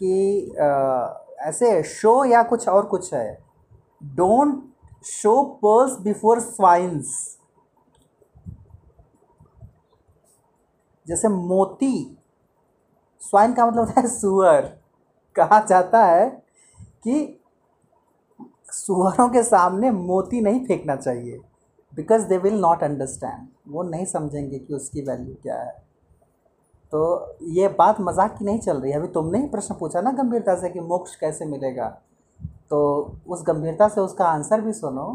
कि अ, ऐसे शो या कुछ और कुछ है। Don't show pearls before swines जैसे मोती स्वाइन का मतलब होता है सुअर। कहा जाता है कि सुअरों के सामने मोती नहीं फेंकना चाहिए because they will not understand वो नहीं समझेंगे कि उसकी वैल्यू क्या है। तो ये बात मज़ाक की नहीं चल रही अभी तुमने ही प्रश्न पूछा ना गंभीरता से कि मोक्ष कैसे मिलेगा? तो उस गंभीरता से उसका आंसर भी सुनो।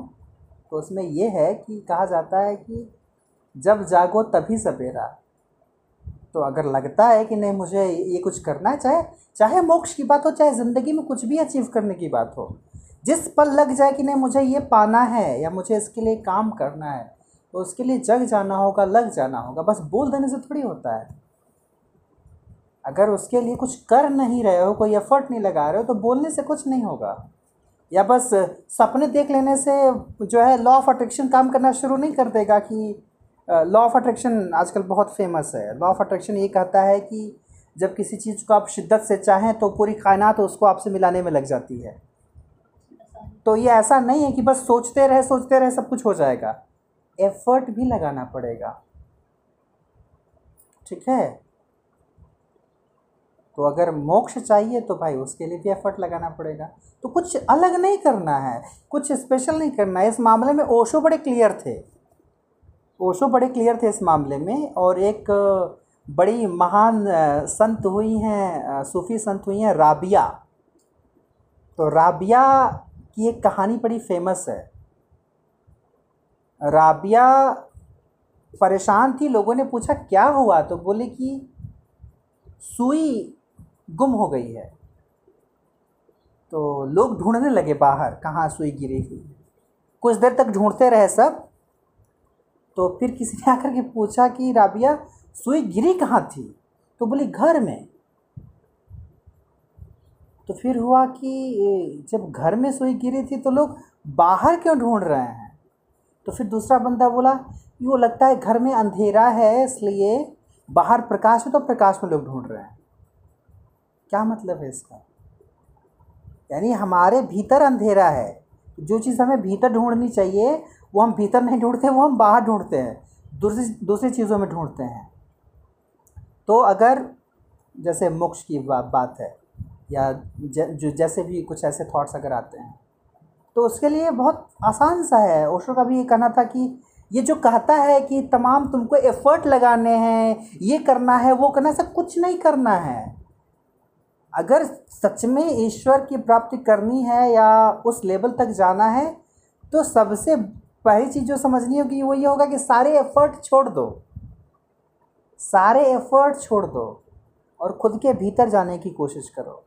तो उसमें यह है कि कहा जाता है कि जब जागो तभी सवेरा। तो अगर लगता है कि नहीं, मुझे ये कुछ करना है, चाहे चाहे मोक्ष की बात हो, चाहे ज़िंदगी में कुछ भी अचीव करने की बात हो, जिस पल लग जाए कि नहीं, मुझे ये पाना है या मुझे इसके लिए काम करना है तो उसके लिए जग जाना होगा, लग जाना होगा। बस बोल देने से थोड़ी होता है। अगर उसके लिए कुछ कर नहीं रहे हो, कोई एफर्ट नहीं लगा रहे हो तो बोलने से कुछ नहीं होगा। या बस सपने देख लेने से जो है लॉ ऑफ़ अट्रैक्शन काम करना शुरू नहीं कर देगा कि लॉ ऑफ़ अट्रैक्शन आजकल बहुत फ़ेमस है। लॉ ऑफ़ अट्रैक्शन ये कहता है कि जब किसी चीज़ को आप शिद्दत से चाहें तो पूरी कायनात उसको आपसे मिलाने में लग जाती है। तो ये ऐसा नहीं है कि बस सोचते रहे सोचते रहे सब कुछ हो जाएगा। एफर्ट भी लगाना पड़ेगा। ठीक है? तो अगर मोक्ष चाहिए तो भाई उसके लिए भी एफर्ट लगाना पड़ेगा। तो कुछ अलग नहीं करना है, कुछ स्पेशल नहीं करना है। इस मामले में ओशो बड़े क्लियर थे। ओशो बड़े क्लियर थे इस मामले में और एक बड़ी महान संत हुई हैं सूफी संत हुई हैं, राबिया। तो राबिया की एक कहानी बड़ी फ़ेमस है। राबिया परेशान थी, लोगों ने पूछा, क्या हुआ? तो बोले कि, सुई गुम हो गई है। तो लोग ढूँढने लगे बाहर, कहाँ सुई गिरी हुई कुछ देर तक ढूंढते रहे सब। तो फिर किसी ने आकर के पूछा कि, राबिया, सुई गिरी कहाँ थी? तो बोली, घर में। तो फिर हुआ कि जब घर में सुई गिरी थी तो लोग बाहर क्यों ढूंढ रहे हैं? तो फिर दूसरा बंदा बोला वो लगता है घर में अंधेरा है, इसलिए बाहर प्रकाश है तो प्रकाश में लोग ढूंढ रहे हैं। क्या मतलब है इसका? यानी हमारे भीतर अंधेरा है। जो चीज़ हमें भीतर ढूंढनी चाहिए वो हम भीतर नहीं ढूंढते वो हम बाहर ढूंढते हैं। दूसरी दूसरी चीज़ों में ढूंढते हैं। तो अगर जैसे मोक्ष की बा, बात है या ज, जो जैसे भी कुछ ऐसे थॉट्स अगर आते हैं तो उसके लिए बहुत आसान सा है। ओशो का भी ये कहना था कि ये जो कहता है कि तमाम तुमको एफर्ट लगाने हैं ये करना है वो करना है सब कुछ नहीं करना है। अगर सच में ईश्वर की प्राप्ति करनी है या उस लेवल तक जाना है तो सबसे पहली चीज़ जो समझनी होगी वो ये होगा कि सारे एफर्ट छोड़ दो। सारे एफर्ट छोड़ दो और खुद के भीतर जाने की कोशिश करो।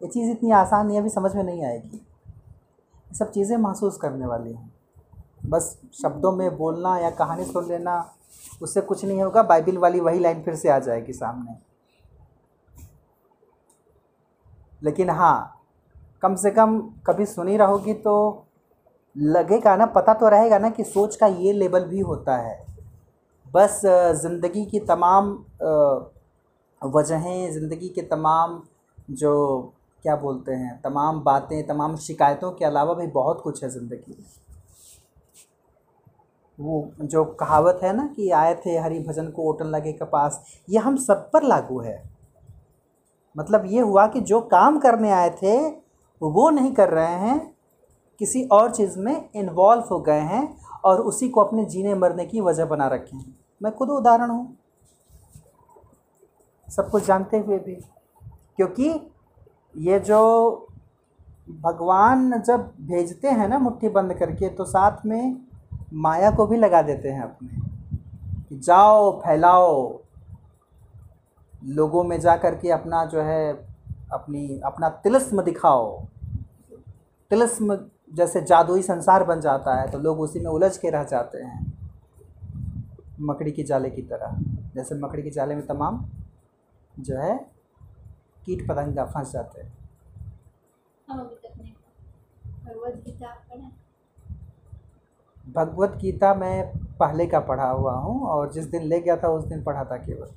ये चीज़ इतनी आसान नहीं अभी समझ में नहीं आएगी। ये सब चीज़ें महसूस करने वाली हैं। बस शब्दों में बोलना या कहानी सुन लेना उससे कुछ नहीं होगा, बाइबिल वाली वही लाइन फिर से आ जाएगी सामने। लेकिन हाँ कम से कम कभी सुनी रहोगी तो लगेगा ना, पता तो रहेगा ना कि सोच का ये लेवल भी होता है। बस ज़िंदगी की तमाम वजहें, ज़िंदगी के तमाम जो, क्या बोलते हैं, तमाम बातें, तमाम शिकायतों के अलावा भी बहुत कुछ है ज़िंदगी में। वो जो कहावत है ना कि आए थे हरि भजन को ओटन लगे के पास ये हम सब पर लागू है। मतलब ये हुआ कि जो काम करने आए थे, वो नहीं कर रहे हैं, किसी और चीज़ में इन्वॉल्व हो गए हैं और उसी को अपने जीने मरने की वजह बना रखे हैं। मैं खुद उदाहरण हूँ। सब कुछ जानते हुए भी। क्योंकि ये जो भगवान जब भेजते हैं ना मुट्ठी बंद करके तो साथ में माया को भी लगा देते हैं अपने जाओ, फैलाओ। लोगों में जा कर के अपना जो है, अपनी, अपना तिलस्म दिखाओ। तिलस्म जैसे जादुई संसार बन जाता है तो लोग उसी में उलझ के रह जाते हैं। मकड़ी की जाले की तरह। जैसे मकड़ी के जाले में तमाम जो है, कीट पतंगा फंस जाते हैं। भगवत गीता मैं पहले का पढ़ा हुआ हूँ और जिस दिन ले गया था, उस दिन पढ़ा था केवल।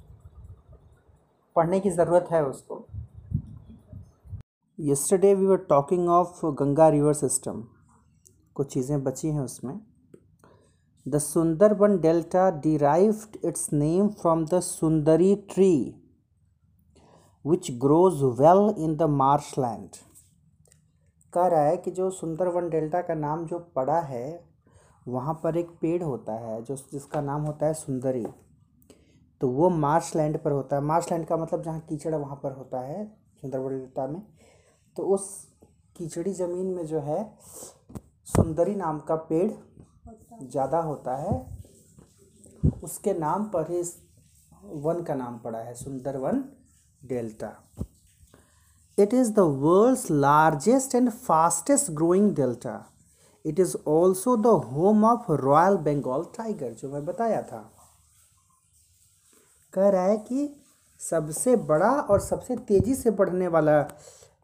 पढ़ने की ज़रूरत है उसको। Yesterday we were talking of Ganga river system कुछ चीज़ें बची हैं उसमें। The Sundarban delta derived its name from the sundari tree which grows well in the marshland कह रहा है कि जो सुंदरबन डेल्टा का नाम जो पड़ा है वहाँ पर एक पेड़ होता है, जो जिसका नाम होता है सुंदरी। तो वो मार्श लैंड पर होता है। मार्श लैंड का मतलब जहाँ कीचड़ वहाँ पर होता है सुंदरबन डेल्टा में। तो उस कीचड़ी ज़मीन में जो है, सुंदरी नाम का पेड़ ज़्यादा होता है। उसके नाम पर ही वन का नाम पड़ा है, Sundarvan delta. It is the world's largest and fastest growing delta it is also the home of royal Bengal tiger जो मैं बताया था। कह रहा है कि सबसे बड़ा और सबसे तेज़ी से बढ़ने वाला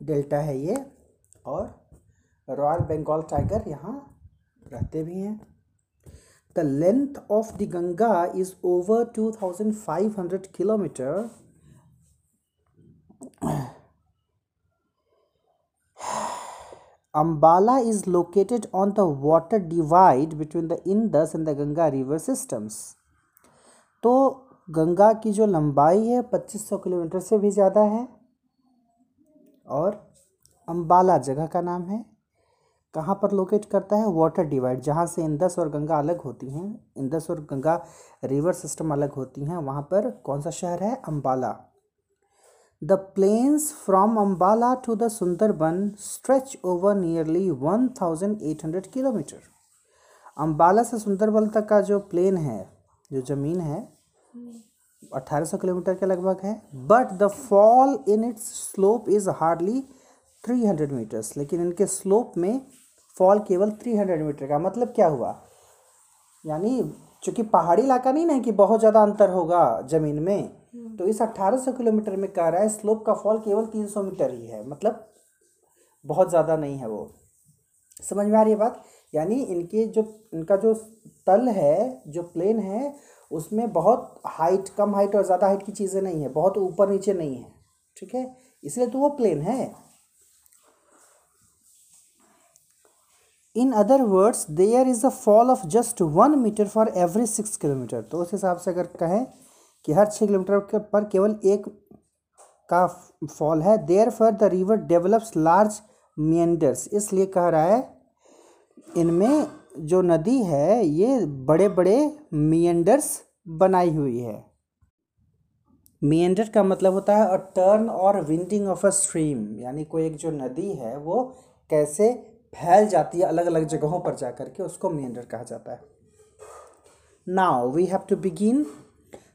डेल्टा है ये, और रॉयल बंगाल टाइगर यहाँ रहते भी हैं। The length of the Ganga is over two thousand five hundred kilometre Ambala is located on the water divide between the Indus and the Ganga river systems. तो गंगा की जो लंबाई है 2500 किलोमीटर से भी ज़्यादा है और अम्बाला जगह का नाम है। कहाँ पर लोकेट करता है? वाटर डिवाइड जहाँ से इंदस और गंगा अलग होती हैं। इंदस और गंगा रिवर सिस्टम अलग होती हैं। वहाँ पर कौन सा शहर है? Ambala the plains from Ambala to the Sundarban stretch over nearly one thousand eight hundred kilometre Ambala से सुंदरबन तक का जो प्लेन है, जो ज़मीन है अट्ठारह सौ किलोमीटर के लगभग है but the fall in its slope is hardly three hundred metres लेकिन इनके स्लोप में फॉल केवल थ्री हंड्रेड मीटर का। मतलब क्या हुआ? यानी चूँकि पहाड़ी इलाका नहीं ना है कि बहुत ज़्यादा अंतर होगा ज़मीन में तो इस 1800 किलोमीटर में कह रहा है, स्लोप का फॉल केवल 300 मीटर ही है मतलब बहुत ज़्यादा नहीं है वो। समझ में आ रही है बात? यानी इनके जो, इनका जो तल है, जो प्लेन है, उसमें बहुत हाइट, कम हाइट और ज़्यादा हाइट की चीज़ें नहीं है, बहुत ऊपर नीचे नहीं है, ठीक है? इसलिए तो वो प्लेन है। In other words, there is a fall of just one metre for every six kilometre. तो उस हिसाब से अगर कहें कि हर छः किलोमीटर पर केवल एक का फॉल है। Therefore the river develops large meanders. इसलिए कह रहा है, इनमें जो नदी है, ये बड़े बड़े मियंडर्स बनाई हुई है। मियंडर का मतलब होता है अ टर्न और विंडिंग ऑफ़ अ स्ट्रीम यानी कोई एक जो नदी है, वो कैसे फैल जाती है अलग अलग जगहों पर जा कर के, उसको मियंडर कहा जाता है। Now we have to begin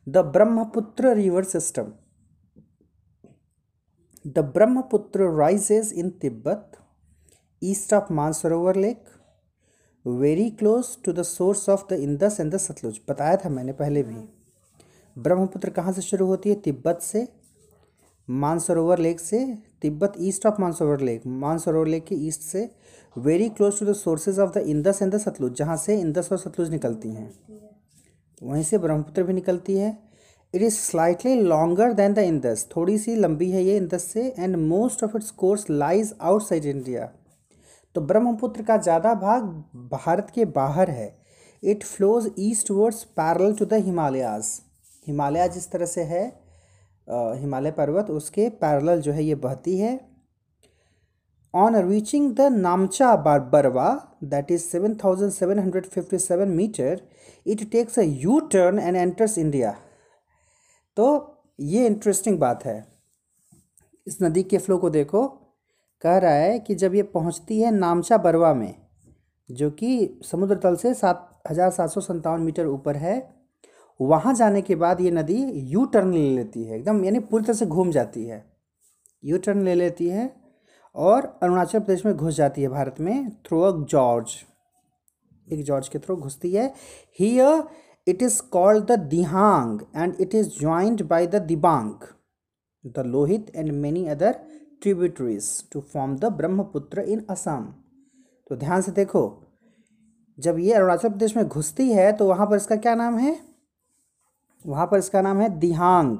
the Brahmaputra river system the Brahmaputra rises in Tibet east of Mansarovar lake very close to the source of the Indus and the Sutlej बताया था मैंने पहले भी। ब्रह्मपुत्र कहाँ से शुरू होती है? तिब्बत से, मानसरोवर लेक से, Tibet east of Mansarovar lake Mansarovar lake के ईस्ट से very close to the sources of the Indus and the Sutlej जहाँ से इंदस और सतलुज निकलती हैं। वहीं से ब्रह्मपुत्र भी निकलती है। It is slightly longer than the Indus थोड़ी सी लंबी है ये इंदस से and most of its course lies outside India तो ब्रह्मपुत्र का ज़्यादा भाग भारत के बाहर है। It flows eastwards parallel to the Himalayas Himalaya जिस तरह से है हिमालय पर्वत, उसके पैरल जो है ये बहती है। That is seven thousand seven hundred fifty seven metre it takes a U turn and enters India तो ये इंटरेस्टिंग बात है। इस नदी के फ्लो को देखो। कह रहा है कि जब ये पहुँचती है नामचा बरवा में, जो कि समुद्र तल से सात हज़ार सात सौ संतावन मीटर ऊपर है, वहाँ जाने के बाद ये नदी यू टर्न ले लेती है। एकदम यानी पूरी तरह से घूम जाती है। यू टर्न ले लेती है। और अरुणाचल प्रदेश में घुस जाती है भारत में थ्रू अ जॉर्ज। एक जॉर्ज के थ्रू घुसती है। Here it is called the Dihang and it is joined by the Dibang the Lohit and many other tributaries to form the Brahmaputra in Assam तो ध्यान से देखो जब ये अरुणाचल प्रदेश में घुसती है तो वहाँ पर इसका क्या नाम है? वहाँ पर इसका नाम है दिहांग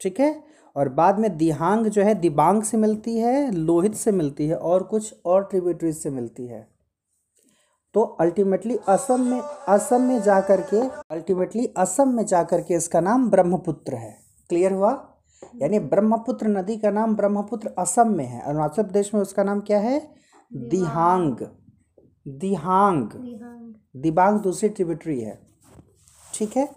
ठीक है? और बाद में दिहांग जो है दिबांग से मिलती है लोहित से मिलती है और कुछ और ट्रिब्यूटरीज से मिलती है। तो अल्टीमेटली असम में असम में जा कर के अल्टीमेटली असम में जा कर के इसका नाम ब्रह्मपुत्र है। क्लियर हुआ? यानी ब्रह्मपुत्र नदी का नाम ब्रह्मपुत्र असम में है। अरुणाचल प्रदेश में उसका नाम क्या है? दिहांग। दिहांग। दिबांग। दूसरी ट्रिब्यूटरी है। ठीक है?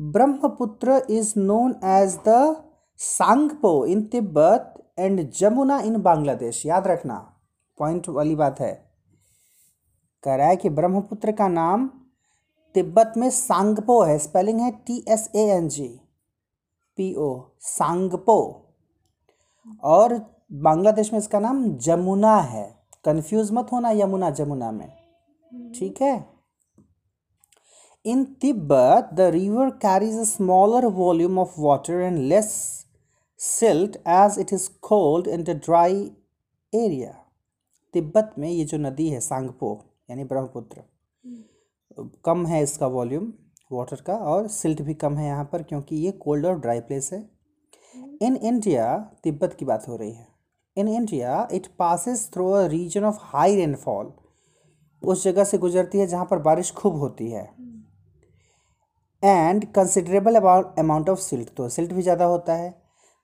Brahmaputra is known as the Tsangpo in Tibet and Jamuna in Bangladesh, याद रखना। पॉइंट वाली बात है। कह रहा है कि ब्रह्मपुत्र का नाम तिब्बत में सांगपो है। स्पेलिंग है T S A N G. P O, Tsangpo. और बांग्लादेश में इसका नाम जमुना है। कंफ्यूज मत होना यमुना, जमुना में। ठीक है? In Tibet the river carries a smaller volume of water and less silt as it is cold in the dry area Tibet में ये जो नदी है, सांगपो, यानी ब्रह्मपुत्र, कम है इसका वॉल्यूम वाटर का, और सिल्ट भी कम है यहाँ पर क्योंकि ये कोल्ड और ड्राई प्लेस है। इन इंडिया तिब्बत की बात हो रही है। In India it passes through a region of high rainfall उस जगह से गुजरती है जहाँ पर बारिश खूब होती है। And considerable amount of silt तो सिल्ट भी ज़्यादा होता है।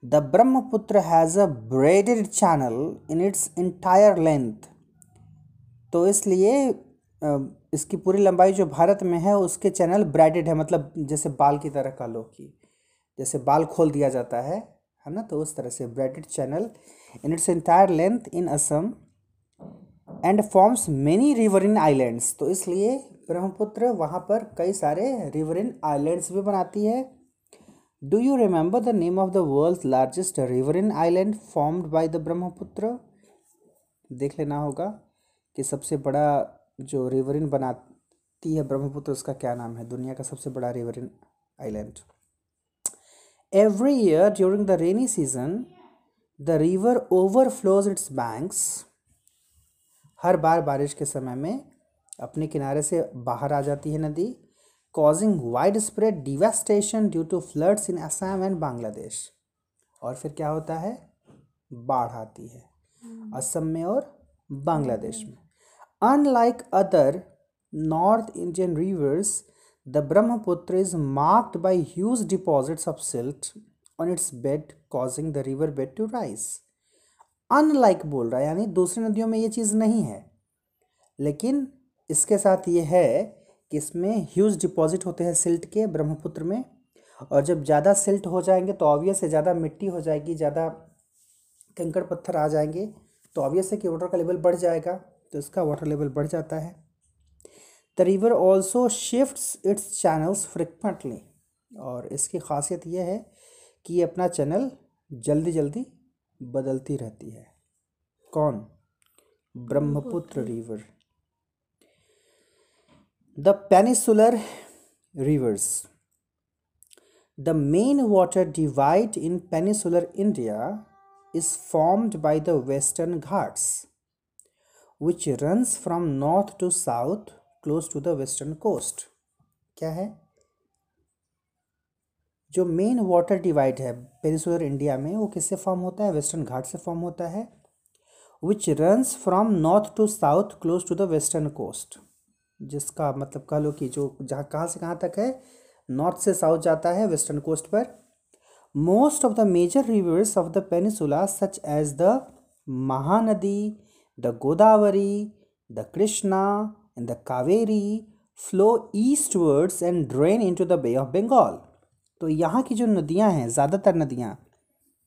The Brahmaputra has a braided channel in its entire length तो इसलिए इसकी पूरी लंबाई जो भारत में है, उसके चैनल ब्राइडेड है मतलब जैसे बाल की तरह का लो की। जैसे बाल खोल दिया जाता है है ना? तो उस तरह से braided channel in its entire length in Assam and forms many riverine islands तो इसलिए ब्रह्मपुत्र वहाँ पर कई सारे रिवर इन आइलैंड्स भी बनाती है। Do you remember the name of the world largest riverine island formed by the Brahmaputra देख लेना होगा कि सबसे बड़ा जो रिवरिन बनाती है ब्रह्मपुत्र उसका क्या नाम है? दुनिया का सबसे बड़ा riverine island every year during the rainy season the river overflows its banks हर बार बारिश के समय में अपने किनारे से बाहर आ जाती है नदी। Causing wide spread devastation due to floods in Assam and Bangladesh और फिर क्या होता है? बाढ़ आती है। असम में और बांग्लादेश में। Unlike other north Indian rivers the Brahmaputra is marked by huge deposits of silt on its bed causing the river bed to rise unlike बोल रहा है यानी दूसरी नदियों में ये चीज़ नहीं है। लेकिन इसके साथ ये है कि इसमें ह्यूज डिपॉजिट होते हैं सिल्ट के ब्रह्मपुत्र में। और जब ज़्यादा सिल्ट हो जाएँगे तो ऑब्वियस है ज़्यादा मिट्टी हो जाएगी ज़्यादा कंकड़ पत्थर आ जाएँगे तो ऑब्वियस है कि वाटर का लेवल बढ़ जाएगा तो इसका वाटर लेवल बढ़ जाता है। The river also shifts its channels frequently और इसकी खासियत यह है कि ये अपना चैनल जल्दी जल्दी बदलती रहती है। कौन? Brahmaputra river the peninsular rivers the main water divide in peninsular India is formed by the western Ghats which runs from north to south close to the western coast क्या है? जो मेन वाटर डिवाइड है peninsular India में, वो किससे form होता है? Western घाट से फॉर्म होता है which runs from north to south close to the western coast जिसका मतलब कह लो कि जो जहाँ, कहाँ से कहाँ तक है? नॉर्थ से साउथ जाता है वेस्टर्न कोस्ट पर। Most of the major rivers of the peninsula such as the Mahanadi the Godavari the Krishna and the Kaveri flow eastwards and drain into the bay of Bengal तो यहाँ की जो नदियाँ हैं, ज़्यादातर नदियाँ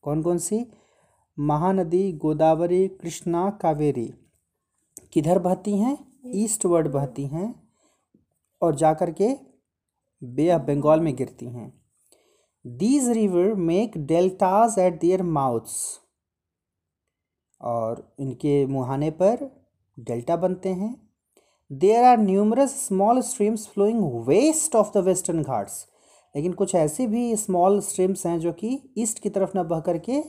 कौन कौन सी? महानदी गोदावरी कृष्णा कावेरी किधर बहती हैं? ईस्टवर्ड बहती हैं और जाकर के बे ऑफ़ बंगाल में गिरती हैं। These river make deltas at their mouths और इनके मुहाने पर डेल्टा बनते हैं। There are numerous small streams flowing west of the Western Ghats लेकिन कुछ ऐसे भी स्मॉल स्ट्रीम्स हैं जो कि ईस्ट की तरफ़ ना बह करके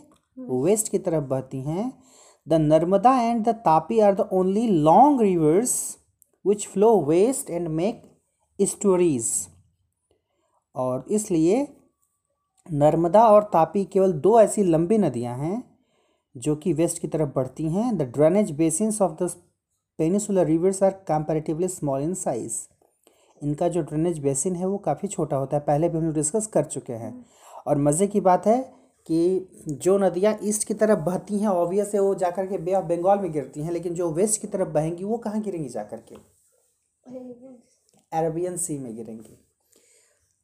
वेस्ट की तरफ़ बहती हैं। The Narmada and the Tapi are the only long rivers which flow west and make estuaries और इसलिए नर्मदा और तापी केवल दो ऐसी लंबी नदियाँ हैं जो कि वेस्ट की तरफ़ बढ़ती हैं। The drainage basins of the peninsular rivers are comparatively small in size इनका जो ड्रेनेज बेसिन है वो काफ़ी छोटा होता है। पहले भी हम लोग डिस्कस कर चुके हैं। और मज़े की बात है कि जो नदियाँ ईस्ट की तरफ़ बहती हैं ऑब्वियस है वो जाकर के बे ऑफ़ बंगाल में गिरती हैं, लेकिन जो वेस्ट की तरफ़ बहेंगी, वो कहाँ गिरेंगी जाकर के? अरबियन सी में गिरेंगी।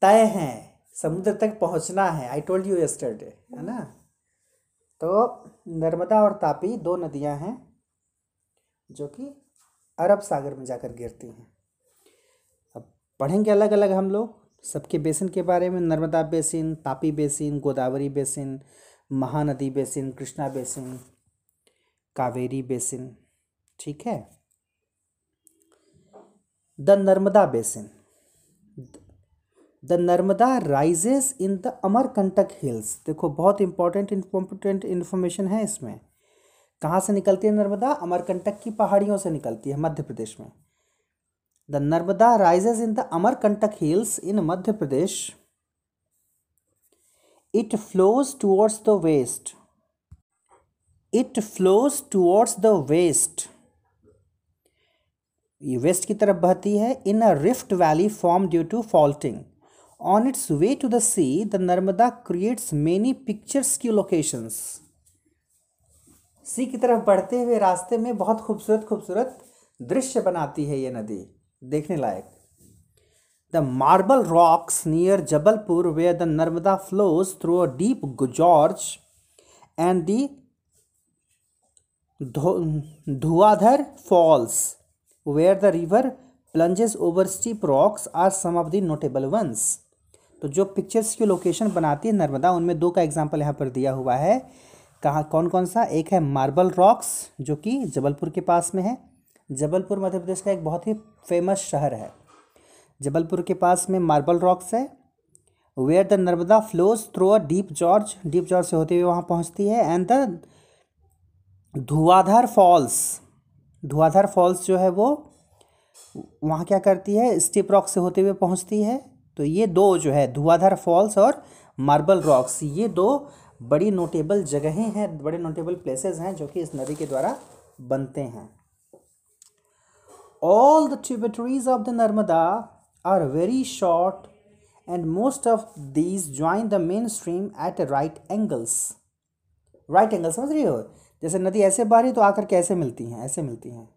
तय हैं, समुद्र तक पहुँचना है आई टोल्ड यू यस्टरडे है ना? तो नर्मदा और तापी दो नदियाँ हैं, जो कि अरब सागर में जाकर गिरती हैं। अब पढ़ेंगे अलग अलग हम लोग। सबके बेसिन के बारे में, Narmada basin, Tapi basin, Godavari basin, Mahanadi basin, Krishna basin, Kaveri basin, ठीक है? The Narmada basin. The Narmada rises in the Amarkantak hills देखो, बहुत इंपॉर्टेंट इम्पोर्टेंट इन्फॉर्मेशन है इसमें। कहाँ से निकलती है नर्मदा? अमरकंटक की पहाड़ियों से निकलती है, मध्य प्रदेश में। The Narmada rises in the Amarkantak hills in Madhya Pradesh it flows towards the west it flows towards the west ये वेस्ट की तरफ़ बहती है in a rift valley form due to faulting on its way to the sea the Narmada creates many picturesque locations sea की तरफ़ बढ़ते हुए रास्ते में बहुत खूबसूरत खूबसूरत दृश्य बनाती है ये नदी। देखने लायक। The marble rocks near Jabalpur where the Narmada flows through a deep gorge and the Dhuandhar falls where the river plunges over steep rocks are some of the notable ones तो जो पिक्चर्स की location बनाती है नर्मदा उनमें दो का example यहाँ पर दिया हुआ है। कहाँ कौन कौन सा? एक है मार्बल रॉक्स जो कि जबलपुर के पास में है। जबलपुर मध्य प्रदेश का एक बहुत ही फ़ेमस शहर है। जबलपुर के पास में मार्बल रॉक्स है। Where the Narmada flows through a deep gorge deep gorge से होते हुए वहाँ पहुँचती है। And the Dhuandhar falls Dhuandhar falls जो है वो वहाँ क्या करती है? स्टीप रॉक से होते हुए पहुँचती है। तो ये दो जो है धुआधार फॉल्स और मार्बल रॉक्स ये दो बड़ी नोटेबल जगहें हैं, बड़े नोटेबल प्लेसेस हैं जो कि इस नदी के द्वारा बनते हैं। All the tributaries of the Narmada are very short and most of these join the main stream at right angles right angle समझ रही हो? जैसे नदी ऐसे बह रही तो आकर के ऐसे मिलती हैं ऐसे मिलती हैं।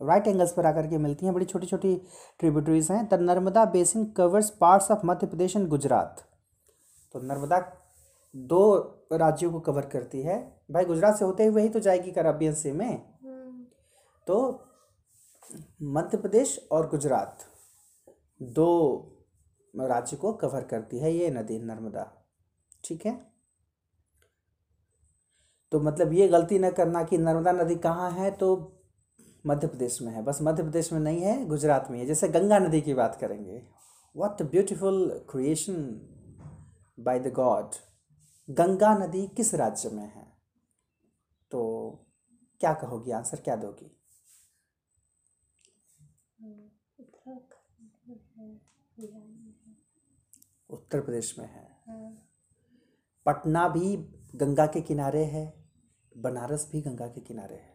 राइट एंगल्स पर आकर के मिलती हैं बड़ी छोटी छोटी ट्रिब्यूटरीज हैं। The Narmada basin covers parts of Madhya Pradesh and Gujarat. तो नर्मदा दो राज्यों को कवर करती है। भाई गुजरात से होते हुए ही तो जाएगी कराबियन से में। तो मध्य प्रदेश और गुजरात दो राज्य को कवर करती है ये नदी नर्मदा। ठीक है? तो मतलब ये गलती न करना कि नर्मदा नदी कहाँ है तो मध्य प्रदेश में है। बस मध्य प्रदेश में नहीं है, गुजरात में है जैसे गंगा नदी की बात करेंगे। What beautiful creation by the god Ganga नदी किस राज्य में है? तो क्या कहोगी? आंसर क्या दोगी? उत्तर प्रदेश में है। पटना भी गंगा के किनारे है बनारस भी गंगा के किनारे है।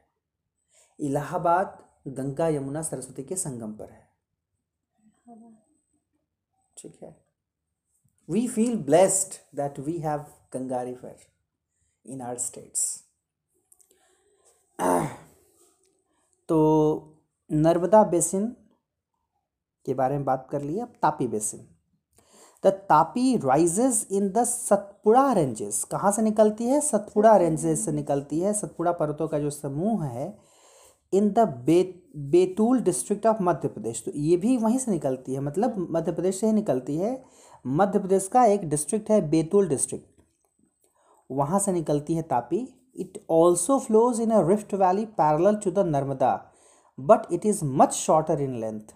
इलाहाबाद गंगा यमुना सरस्वती के संगम पर है। ठीक है। We feel blessed that we have Ganga river in our states तो नर्मदा बेसिन के बारे में बात कर लिए अब Tapi basin. The Tapi rises in the Satpura ranges कहाँ से निकलती है? सतपुड़ा रेंजेस से निकलती है। सतपुड़ा पर्वतों का जो समूह है इन द बे बेतुल डिस्ट्रिक्ट ऑफ़ मध्य प्रदेश तो ये भी वहीं से निकलती है। मतलब मध्य प्रदेश से ही निकलती है। मध्य प्रदेश का एक डिस्ट्रिक्ट है बेतुल डिस्ट्रिक्ट वहाँ से निकलती है Tapi. It also flows in a rift valley parallel to the Narmada but it is much shorter in length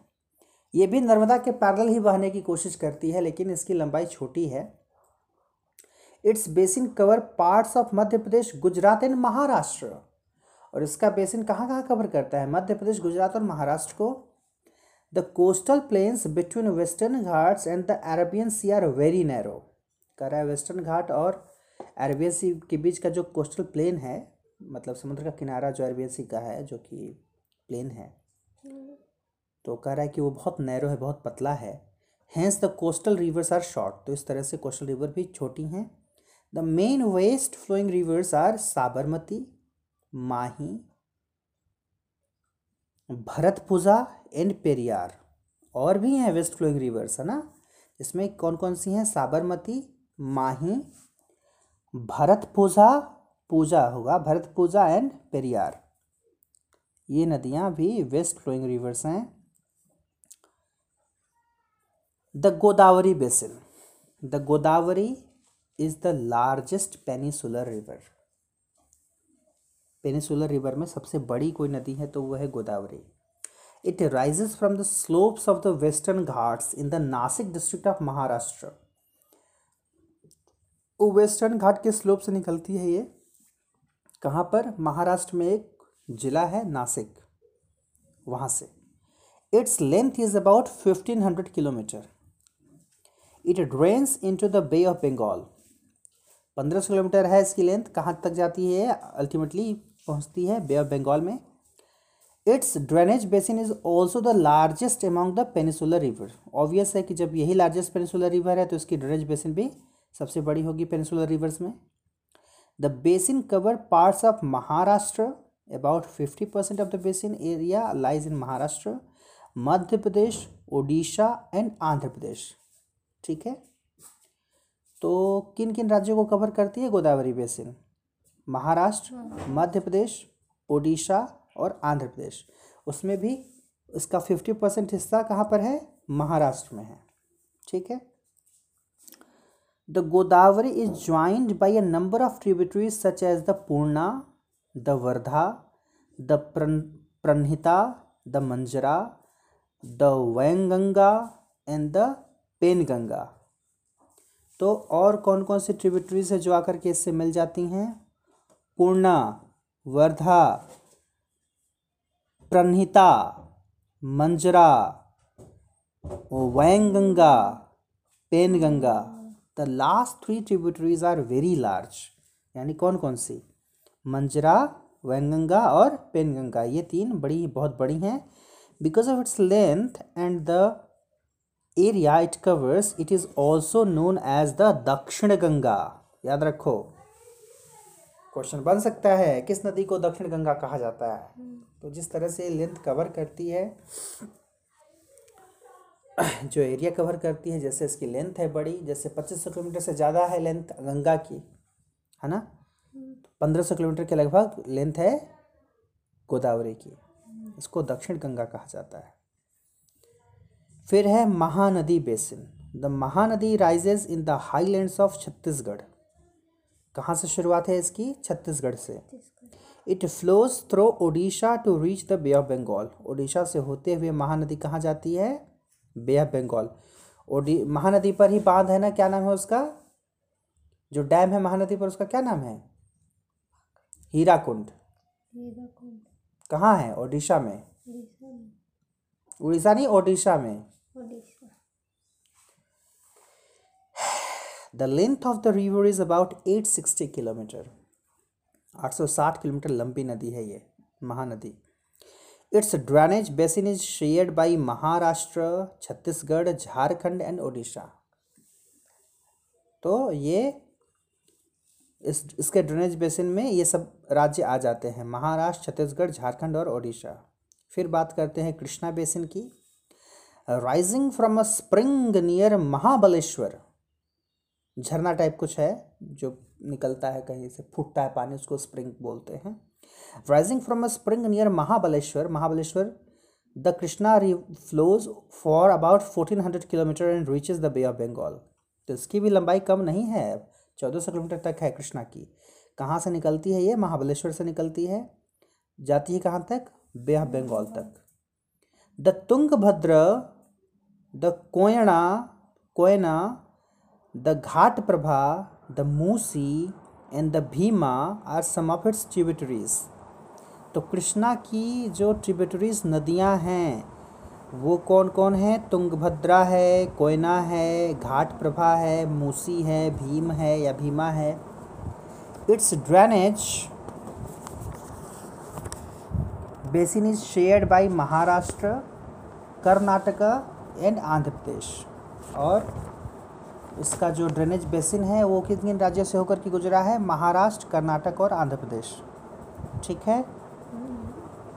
ये भी नर्मदा के पैरल ही बहने की कोशिश करती है, लेकिन इसकी लंबाई छोटी है। Its basin cover parts of Madhya Pradesh, Gujarat and Maharashtra. और इसका बेसिन कहाँ कहाँ कवर करता है? मध्य प्रदेश, गुजरात और महाराष्ट्र को। The coastal plains between Western Ghats and the Arabian Sea are very narrow. कह रहा है वेस्टर्न घाट और अरेबियन सी के बीच का जो कोस्टल प्लेन है मतलब समुद्र का किनारा जो अरेबियन सी का है, जो कि प्लेन है तो कह रहा है कि वो बहुत नैरो है, बहुत पतला है। Hence the coastal rivers are short तो इस तरह से कोस्टल रिवर भी छोटी हैं। The main west flowing rivers are Sabarmati, Mahi Bharathapuzha and Periyar. और भी हैं वेस्ट फ्लोइंग रिवर्स है ना? इसमें कौन कौन सी हैं? साबरमती, माही भरतपुजा पूजा होगा भरतपुजा एंड पेरियार। ये नदियाँ भी वेस्ट फ्लोइंग रिवर्स हैं। The Godavari basin the Godavari is the largest peninsular river peninsular river में सबसे बड़ी कोई नदी है तो वह है Godavari. It rises from the slopes of the Western Ghats in the Nashik district of Maharashtra Western Ghat के स्लोप से निकलती है ये? कहाँ पर? महाराष्ट्र में एक जिला है नासिक। वहाँ से। Its length is about fifteen hundred kilometre it drains into the Bay of Bengal पंद्रह सौ किलोमीटर है इसकी लेंथ कहाँ तक जाती है? अल्टीमेटली पहुँचती है बे ऑफ़ बंगाल में। Its drainage basin is also the largest among the peninsular river obvious है कि जब यही लार्जेस्ट पेनिसुलर रिवर है तो इसकी ड्रेनेज बेसिन भी सबसे बड़ी होगी पेनिसुलर रिवर्स में। The basin cover parts of Maharashtra about fifty percent of the basin area lies in Maharashtra Madhya Pradesh Odisha and Andhra Pradesh ठीक है? तो किन किन राज्यों को कवर करती है गोदावरी बेसिन? महाराष्ट्र मध्य प्रदेश ओडिशा और आंध्र प्रदेश। उसमें भी इसका फिफ्टी परसेंट हिस्सा कहाँ पर है? महाराष्ट्र में है। ठीक है? The Godavari is joined by a number of tributaries such as the Purna the Wardha the Pranhita the Manjra the Wainganga and the Penganga तो और कौन कौन सी ट्रिब्यूटरीज है जो आकर के इससे मिल जाती हैं? Purna, Wardha, Pranhita, Manjra, Wainganga, Penganga. The last three tributaries are very large यानी कौन कौन सी? मंजरा, वैंगंगा और पेनगंगा। ये तीन बड़ी, बहुत बड़ी हैं। Because of its length and the area it covers it is also known as the Dakshin Ganga याद रखो। क्वेश्चन बन सकता है, किस नदी को दक्षिण गंगा कहा जाता है? तो जिस तरह से लेंथ कवर करती है, जो एरिया कवर करती है, जैसे इसकी लेंथ है बड़ी, जैसे पच्चीस सौ किलोमीटर से ज़्यादा है लेंथ गंगा की, है ना? पंद्रह सौ किलोमीटर के लगभग लेंथ है गोदावरी की। इसको दक्षिण गंगा कहा जाता है। फिर है Mahanadi basin. The Mahanadi rises in the highlands of Chhattisgarh. कहाँ से शुरुआत है इसकी? छत्तीसगढ़ से। It flows through Odisha to reach the Bay of Bengal Odisha से होते हुए महानदी कहाँ जाती है? बे ऑफ़ बंगाल ओडी महानदी पर ही बाँध है ना? क्या नाम है उसका? जो डैम है महानदी पर उसका क्या नाम है? हीराकुंड। कहाँ है? ओडिशा में। उड़ीसा नहीं ओडिशा में। The length of the river is about eight sixty kilometre 860 kilometre लंबी नदी है ये, Mahanadi. Its drainage basin is shared by Maharashtra Chhattisgarh Jharkhand and Odisha तो ये इस, इसके ड्रेनेज बेसिन में ये सब राज्य आ जाते हैं, महाराष्ट्र, छत्तीसगढ़, झारखंड और ओडिशा। फिर बात करते हैं कृष्णा बेसिन की। Rising from a spring near Mahabaleshwar झरना टाइप कुछ है जो निकलता है कहीं से, फूटता है पानी, उसको स्प्रिंग बोलते हैं। Rising from a spring near Mahabaleshwar Mahabaleshwar the Krishna flows for about fourteen hundred kilometre and reaches the Bay of Bengal तो इसकी भी लंबाई कम नहीं है, चौदह सौ किलोमीटर तक है कृष्णा की। कहाँ से निकलती है ये? महाबलेश्वर से निकलती है। जाती है कहाँ तक? बे ऑफ़ बंगाल तक। The Tungabhadra the Koyna Koyna, the Ghataprabha, the Musi and the Bhima are some of its tributaries तो कृष्णा की जो ट्रिब्यूटरीज नदियाँ हैं, वो कौन कौन है? तुंगभद्रा है, कोयना है, घाट प्रभा है, मूसी है, भीम है या भीमा है। Its drainage basin is shared by Maharashtra Karnataka and Andhra Pradesh. और इसका जो ड्रेनेज बेसिन है, वो किन किन राज्यों से होकर के गुजरा है? महाराष्ट्र, कर्नाटक और आंध्र प्रदेश। ठीक है?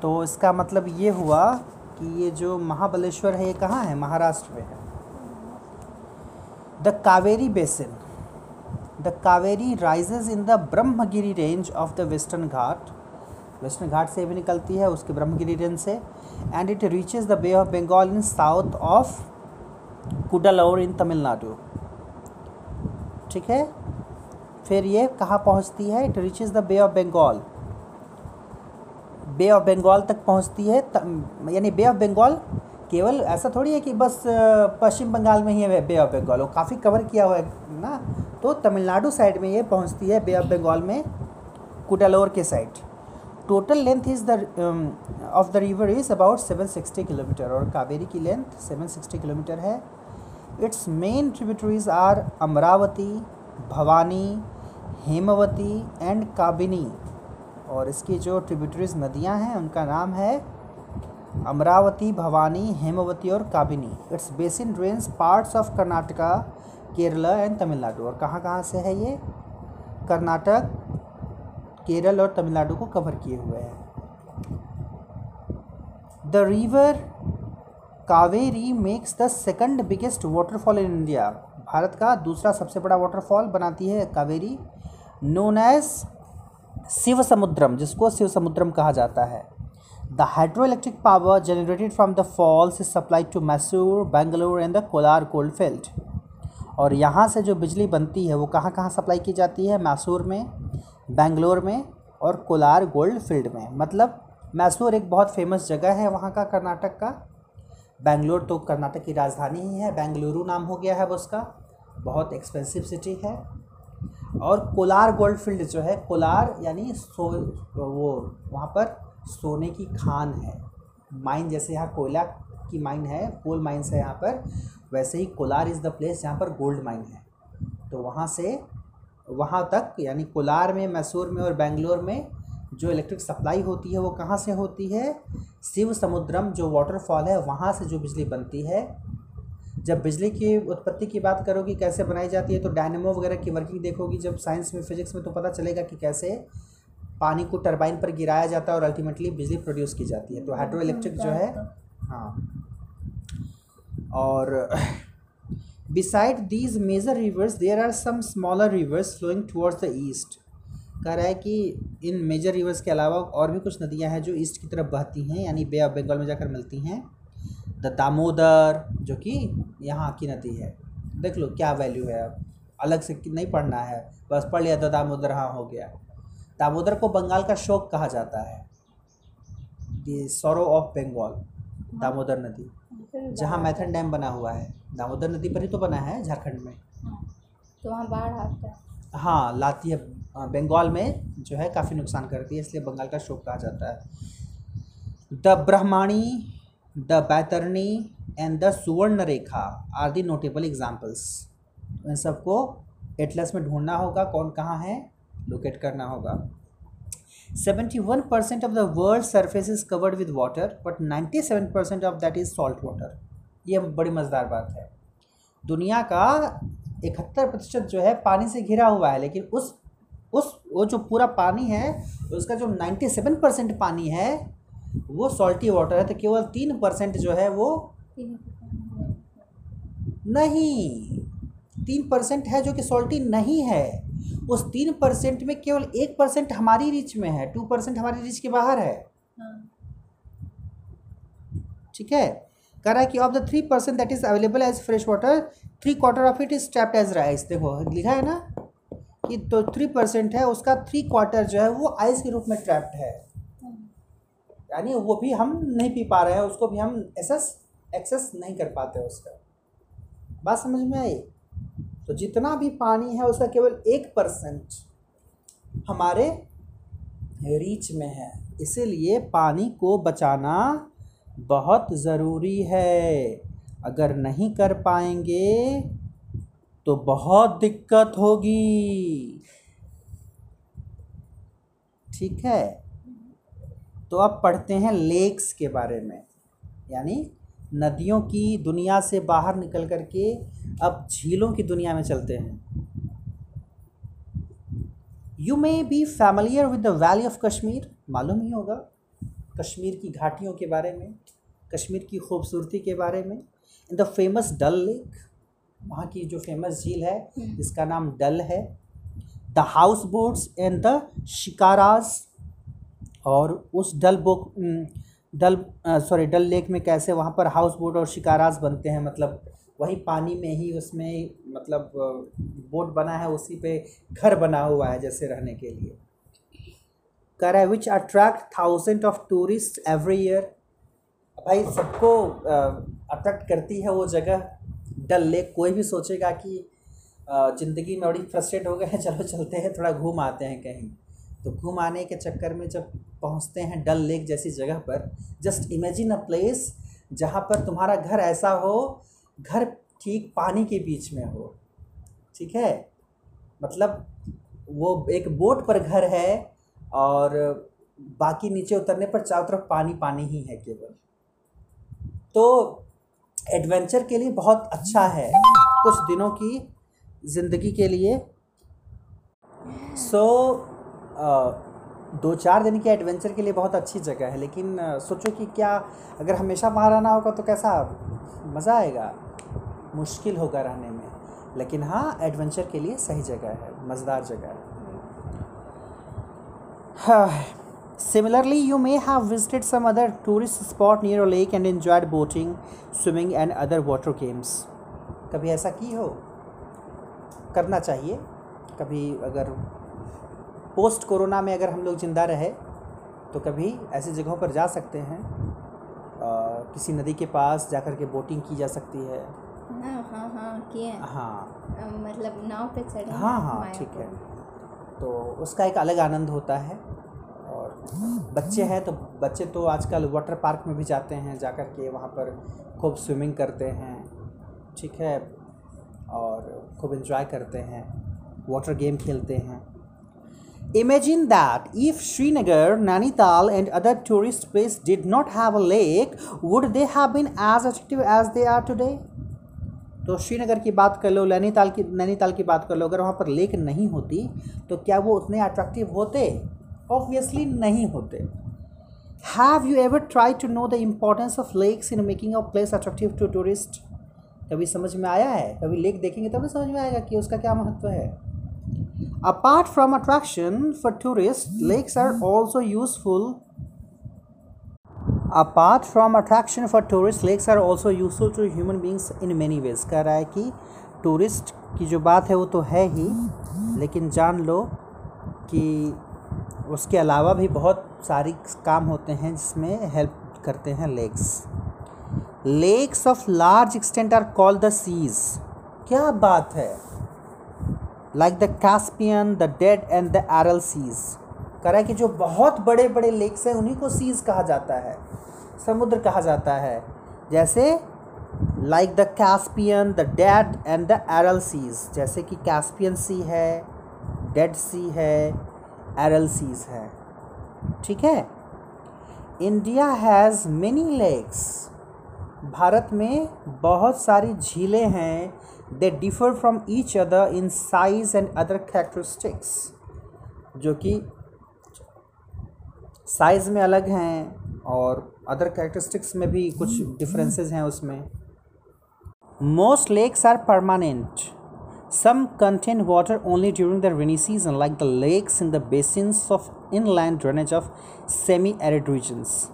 तो इसका मतलब ये हुआ कि ये जो महाबलेश्वर है, ये कहाँ है? महाराष्ट्र में है। The Kaveri basin the Kaveri rises in the Brahmagiri range of the Western Ghat Western Ghat से भी निकलती है, उसके ब्रह्मगिरी रेंज से and it reaches the Bay of Bengal in south of Cuddalore in Tamil Nadu ठीक है? फिर ये कहाँ पहुँचती है? It reaches the Bay of Bengal Bay of Bengal तक पहुँचती है यानी बे ऑफ़ बंगाल केवल ऐसा थोड़ी है कि बस पश्चिम बंगाल में ही है बे ऑफ़ बंगाल वो काफ़ी कवर किया हुआ है ना? तो तमिलनाडु साइड में ये पहुँचती है बे ऑफ़ बंगाल में कुडालोर के side total length is the of the river is about 760 kilometre और कावेरी की लेंथ 760 किलोमीटर है। Its main tributaries are Amaravati Bhavani Hemavati and Kabini और इसकी जो ट्रिब्यूटरीज नदियाँ हैं, उनका नाम है अमरावती भवानी हेमवती और Kabini its basin drains parts of Karnataka Kerala and Tamil Nadu और कहाँ कहाँ से है ये? कर्नाटक केरल और तमिलनाडु को कवर किए हुए हैं। The river Kaveri makes the second biggest waterfall in India Bharat का दूसरा सबसे बड़ा वाटरफॉल बनाती है कावेरी नोन एज शिव समुद्रम जिसको शिव समुद्रम कहा जाता है। The hydro electric power generated from the falls is supplied to Mysore Bangalore and the Kolar gold field और यहाँ से जो बिजली बनती है, वो कहाँ कहाँ सप्लाई की जाती है? मैसूर में। बेंगलोर में और कोलार गोल्ड फ़ील्ड में। मतलब मैसूर एक बहुत फ़ेमस जगह है वहाँ का कर्नाटक का। बेंगलोर तो कर्नाटक की राजधानी ही है। बेंगलुरु नाम हो गया है उसका। बहुत एक्सपेंसिव सिटी है। और कोलार गोल्ड फ़ील्ड जो है, कोलार यानी सो, वो वहाँ पर सोने की खान है। माइन जैसे यहाँ कोयला की माइन है, कोल माइन्स है यहाँ पर, वैसे ही कोलार इज़ द प्लेस जहाँ पर गोल्ड माइन है। तो वहाँ से वहाँ तक यानी कोलार में मैसूर में और बेंगलोर में जो इलेक्ट्रिक सप्लाई होती है वो कहाँ से होती है? शिव समुद्रम जो वाटरफॉल है वहाँ से जो बिजली बनती है। जब बिजली की उत्पत्ति की बात करोगी कैसे बनाई जाती है तो डायनेमो वगैरह की वर्किंग देखोगी। जब साइंस में फिजिक्स में तो पता चलेगा कि कैसे पानी को टरबाइन पर गिराया जाता है और अल्टीमेटली बिजली प्रोड्यूस की जाती है। तो हाइड्रो इलेक्ट्रिक जो है। हाँ। और beside these major rivers there are some smaller rivers flowing towards the east कह रहा है कि इन मेजर रिवर्स के अलावा और भी कुछ नदियाँ हैं जो ईस्ट की तरफ़ बहती हैं, यानी बे ऑफ़ बंगाल में जाकर मिलती हैं। द दामोदर जो कि यहाँ की नदी है। देख लो क्या वैल्यू है अब। अलग से नहीं पढ़ना है। बस पढ़ लिया तो दामोदर हाँ हो गया। दामोदर को बंगाल का शोक कहा जाता है। दी सोरो ऑफ़ बंगाल दामोदर नदी। जहाँ मैथन डैम बना हुआ है। दामोदर नदी पर ही तो बना है झारखंड में। हाँ, तो वहाँ बाढ़ आता है। हाँ लाती है बंगाल में जो है काफ़ी नुकसान करती है इसलिए बंगाल का शोक कहा जाता है। The Brahmani the Baitarani and the Subarnarekha are the notable examples. इन सबको एटलस में ढूंढना होगा कौन कहाँ है लोकेट करना होगा। 71 percent of the world surface is covered with water but 97 percent of that is salt water ये बड़ी मज़ेदार बात है। दुनिया का इकहत्तर प्रतिशत जो है पानी से घिरा हुआ है, लेकिन उस उस, वो जो पूरा पानी है, उसका जो 97 परसेंट पानी है, वो सॉल्टी वाटर है तो केवल तीन परसेंट जो है वो नहीं। तीन परसेंट है जो कि सॉल्टी नहीं है। उस तीन परसेंट में केवल एक परसेंट हमारी रीच में है टू परसेंट हमारी रीच के बाहर है। हाँ। ठीक है? कह रहा है कि of the three percent that is available as fresh water three quarter of it is trapped as ice देखो लिखा है ना कि तो थ्री परसेंट है उसका थ्री क्वार्टर जो है वो आइस के रूप में ट्रैप्ड है। हाँ। यानी वो भी हम नहीं पी पा रहे हैं उसको भी हम एक्सेस एक्सेस नहीं कर पाते उसका। बात समझ में आई? तो जितना भी पानी है उसका केवल एक परसेंट हमारे रीच में है। इसीलिए पानी को बचाना बहुत ज़रूरी है। अगर नहीं कर पाएँगे तो बहुत दिक्कत होगी। ठीक है? तो अब पढ़ते हैं लेक्स के बारे में। यानी नदियों की दुनिया से बाहर निकल कर के अब झीलों की दुनिया में चलते हैं। You may be familiar with the valley of Kashmir मालूम ही होगा कश्मीर की घाटियों के बारे में कश्मीर की खूबसूरती के बारे में in the famous Dal lake वहाँ की जो फ़ेमस झील है जिसका नाम डल है the houseboats and the shikaras और उस डल बोक डल सॉरी डल लेक में कैसे वहाँ पर हाउस बोट और शिकाराज बनते हैं मतलब वही पानी में ही उसमें मतलब बोट बना है, उसी पे घर बना हुआ है जैसे रहने के लिए। कर है which attract thousand of tourist every year भाई सबको अट्रैक्ट करती है वो जगह। डल लेक कोई भी सोचेगा कि ज़िंदगी में बड़ी फ्रस्ट्रेट हो गए हैं, चलो चलते हैं, थोड़ा घूम आते हैं कहीं। तो घूम आने के चक्कर में जब पहुँचते हैं डल लेक जैसी जगह पर। जस्ट इमेजिन अ प्लेस जहाँ पर तुम्हारा घर ऐसा हो, घर ठीक पानी के बीच में हो। ठीक है? मतलब वो एक बोट पर घर है और बाकी नीचे उतरने पर चारों तरफ़ पानी पानी ही है केवल। तो एडवेंचर के लिए बहुत अच्छा है कुछ दिनों की ज़िंदगी के लिए। सो दो चार दिन के एडवेंचर के लिए बहुत अच्छी जगह है लेकिन सोचो कि क्या अगर हमेशा वहाँ रहना होगा तो कैसा मज़ा आएगा? मुश्किल होगा रहने में लेकिन हाँ एडवेंचर के लिए सही जगह है मज़ेदार जगह है। you may have visited some other tourist spot near a lake and enjoyed boating, swimming and other water games. कभी ऐसा की हो? करना चाहिए? कभी अगर पोस्ट कोरोना में अगर हम लोग ज़िंदा रहे तो कभी ऐसी जगहों पर जा सकते हैं? आ, किसी नदी के पास जाकर के बोटिंग की जा सकती है? हाँ हाँ हाँ किए हाँ। मतलब नाव पे चढ़े हैं हाँ हाँ ठीक है। तो उसका एक अलग आनंद होता है। और बच्चे हैं तो बच्चे तो आजकल वाटर पार्क में भी जाते हैं जाकर के वहाँ पर खूब स्विमिंग करते हैं। ठीक है। और खूब इन्जॉय करते हैं। वाटर गेम खेलते हैं। Imagine that if Srinagar, Nainital, and other tourist places did not have a lake, would they have been as attractive as they are today? तो श्रीनगर की बात कर लो नैनीताल की नैनीताल की बात कर लो अगर वहाँ पर लेक नहीं होती तो क्या वो उतने अट्रैक्टिव होते? ऑब्वियसली नहीं होते। Have you ever try to know the importance of lakes in making a place attractive to tourist कभी समझ में आया है? कभी लेक देखेंगे तभी समझ में आएगा कि उसका क्या महत्व है। Apart from attraction for tourists, lakes are also useful. Apart from attraction for tourists, lakes are also useful to human beings in many ways. कह रहा है कि टूरिस्ट की जो बात है वो तो है ही लेकिन जान लो कि उसके अलावा भी बहुत सारी काम होते हैं जिसमें हेल्प करते हैं lakes lakes of large extent are called the seas क्या बात है like the Caspian the Dead and the Aral seas कह रहा है कि जो बहुत बड़े बड़े लेक्स हैं, उन्हीं को सीज कहा जाता है। समुद्र कहा जाता है। जैसे like the Caspian the Dead and the Aral seas जैसे कि कैस्पियन सी है डेड सी है एरल सीज है। ठीक है? India has many lakes Bharat में बहुत सारी झीलें हैं they differ from each other in size and other characteristics जो कि साइज़ में अलग हैं और अदर कैरेक्टरिस्टिक्स में भी कुछ डिफरेंसेस हैं उसमें Most lakes are permanent. Some contain water only during the rainy season, like the lakes in the basins of inland drainage of semi-arid regions.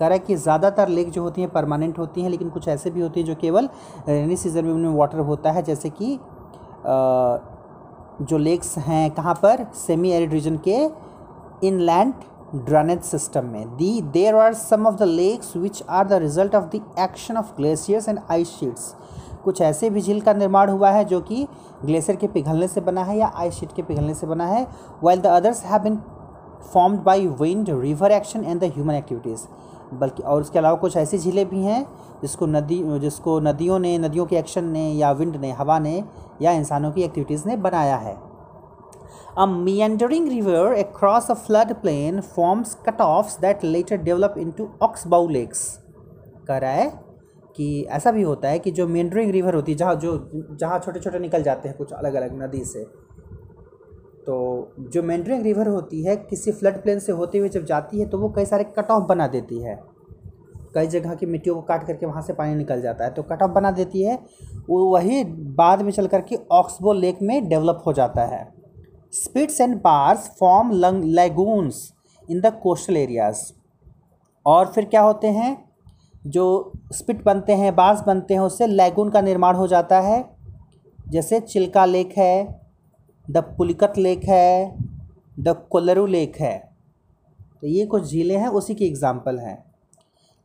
कह रहा है कि ज़्यादातर लेक जो होती हैं परमानेंट होती हैं, लेकिन कुछ ऐसे भी होती हैं जो केवल रेनी सीज़न में उनमें वाटर होता है, जैसे कि जो लेक्स हैं कहाँ पर? सेमी एरिड रीजन के इनलैंड ड्रेनेज सिस्टम में। The there are some of the lakes which are the result of the action of glaciers and ice sheets. कुछ ऐसे भी झील का निर्माण हुआ है जो कि ग्लेशियर के पिघलने से बना है या आइस शीट के पिघलने से बना है while the others have been formed by wind river action and the human activities बल्कि, और उसके अलावा कुछ ऐसी झीलें भी हैं जिसको नदी, जिसको नदियों ने, नदियों के एक्शन ने या विंड ने, हवा ने या इंसानों की एक्टिविटीज़ ने बनाया है a meandering river A meandering river across a floodplain forms cutoffs that later develop into oxbow lakes. कह रहा है कि ऐसा भी होता है कि जो मेंडरिंग रिवर होती है, जहाँ जो, जहाँ छोटे छोटे निकल जाते हैं कुछ अलग अलग नदी से तो जो मेंडरिंग रिवर होती है, किसी फ्लड प्लेन से होते हुए जब जाती है तो वो कई सारे कट ऑफ़ बना देती है। कई जगह की मिट्टियों को काट करके वहाँ से पानी निकल जाता है तो कट ऑफ़ बना देती है। वो वही बाद में चल करके ऑक्सबो लेक में डेवलप हो जाता है। Spits and bars form lung lagoons in the coastal areas और फिर क्या होते हैं? जो स्पिट बनते हैं बार्स बनते हैं, उससे लेगून का निर्माण हो जाता है। जैसे चिल्का लेक है द पुलिकत लेक है, द कोलरू लेक है। तो ये कुछ झीलें हैं, उसी की एग्ज़ाम्पल हैं।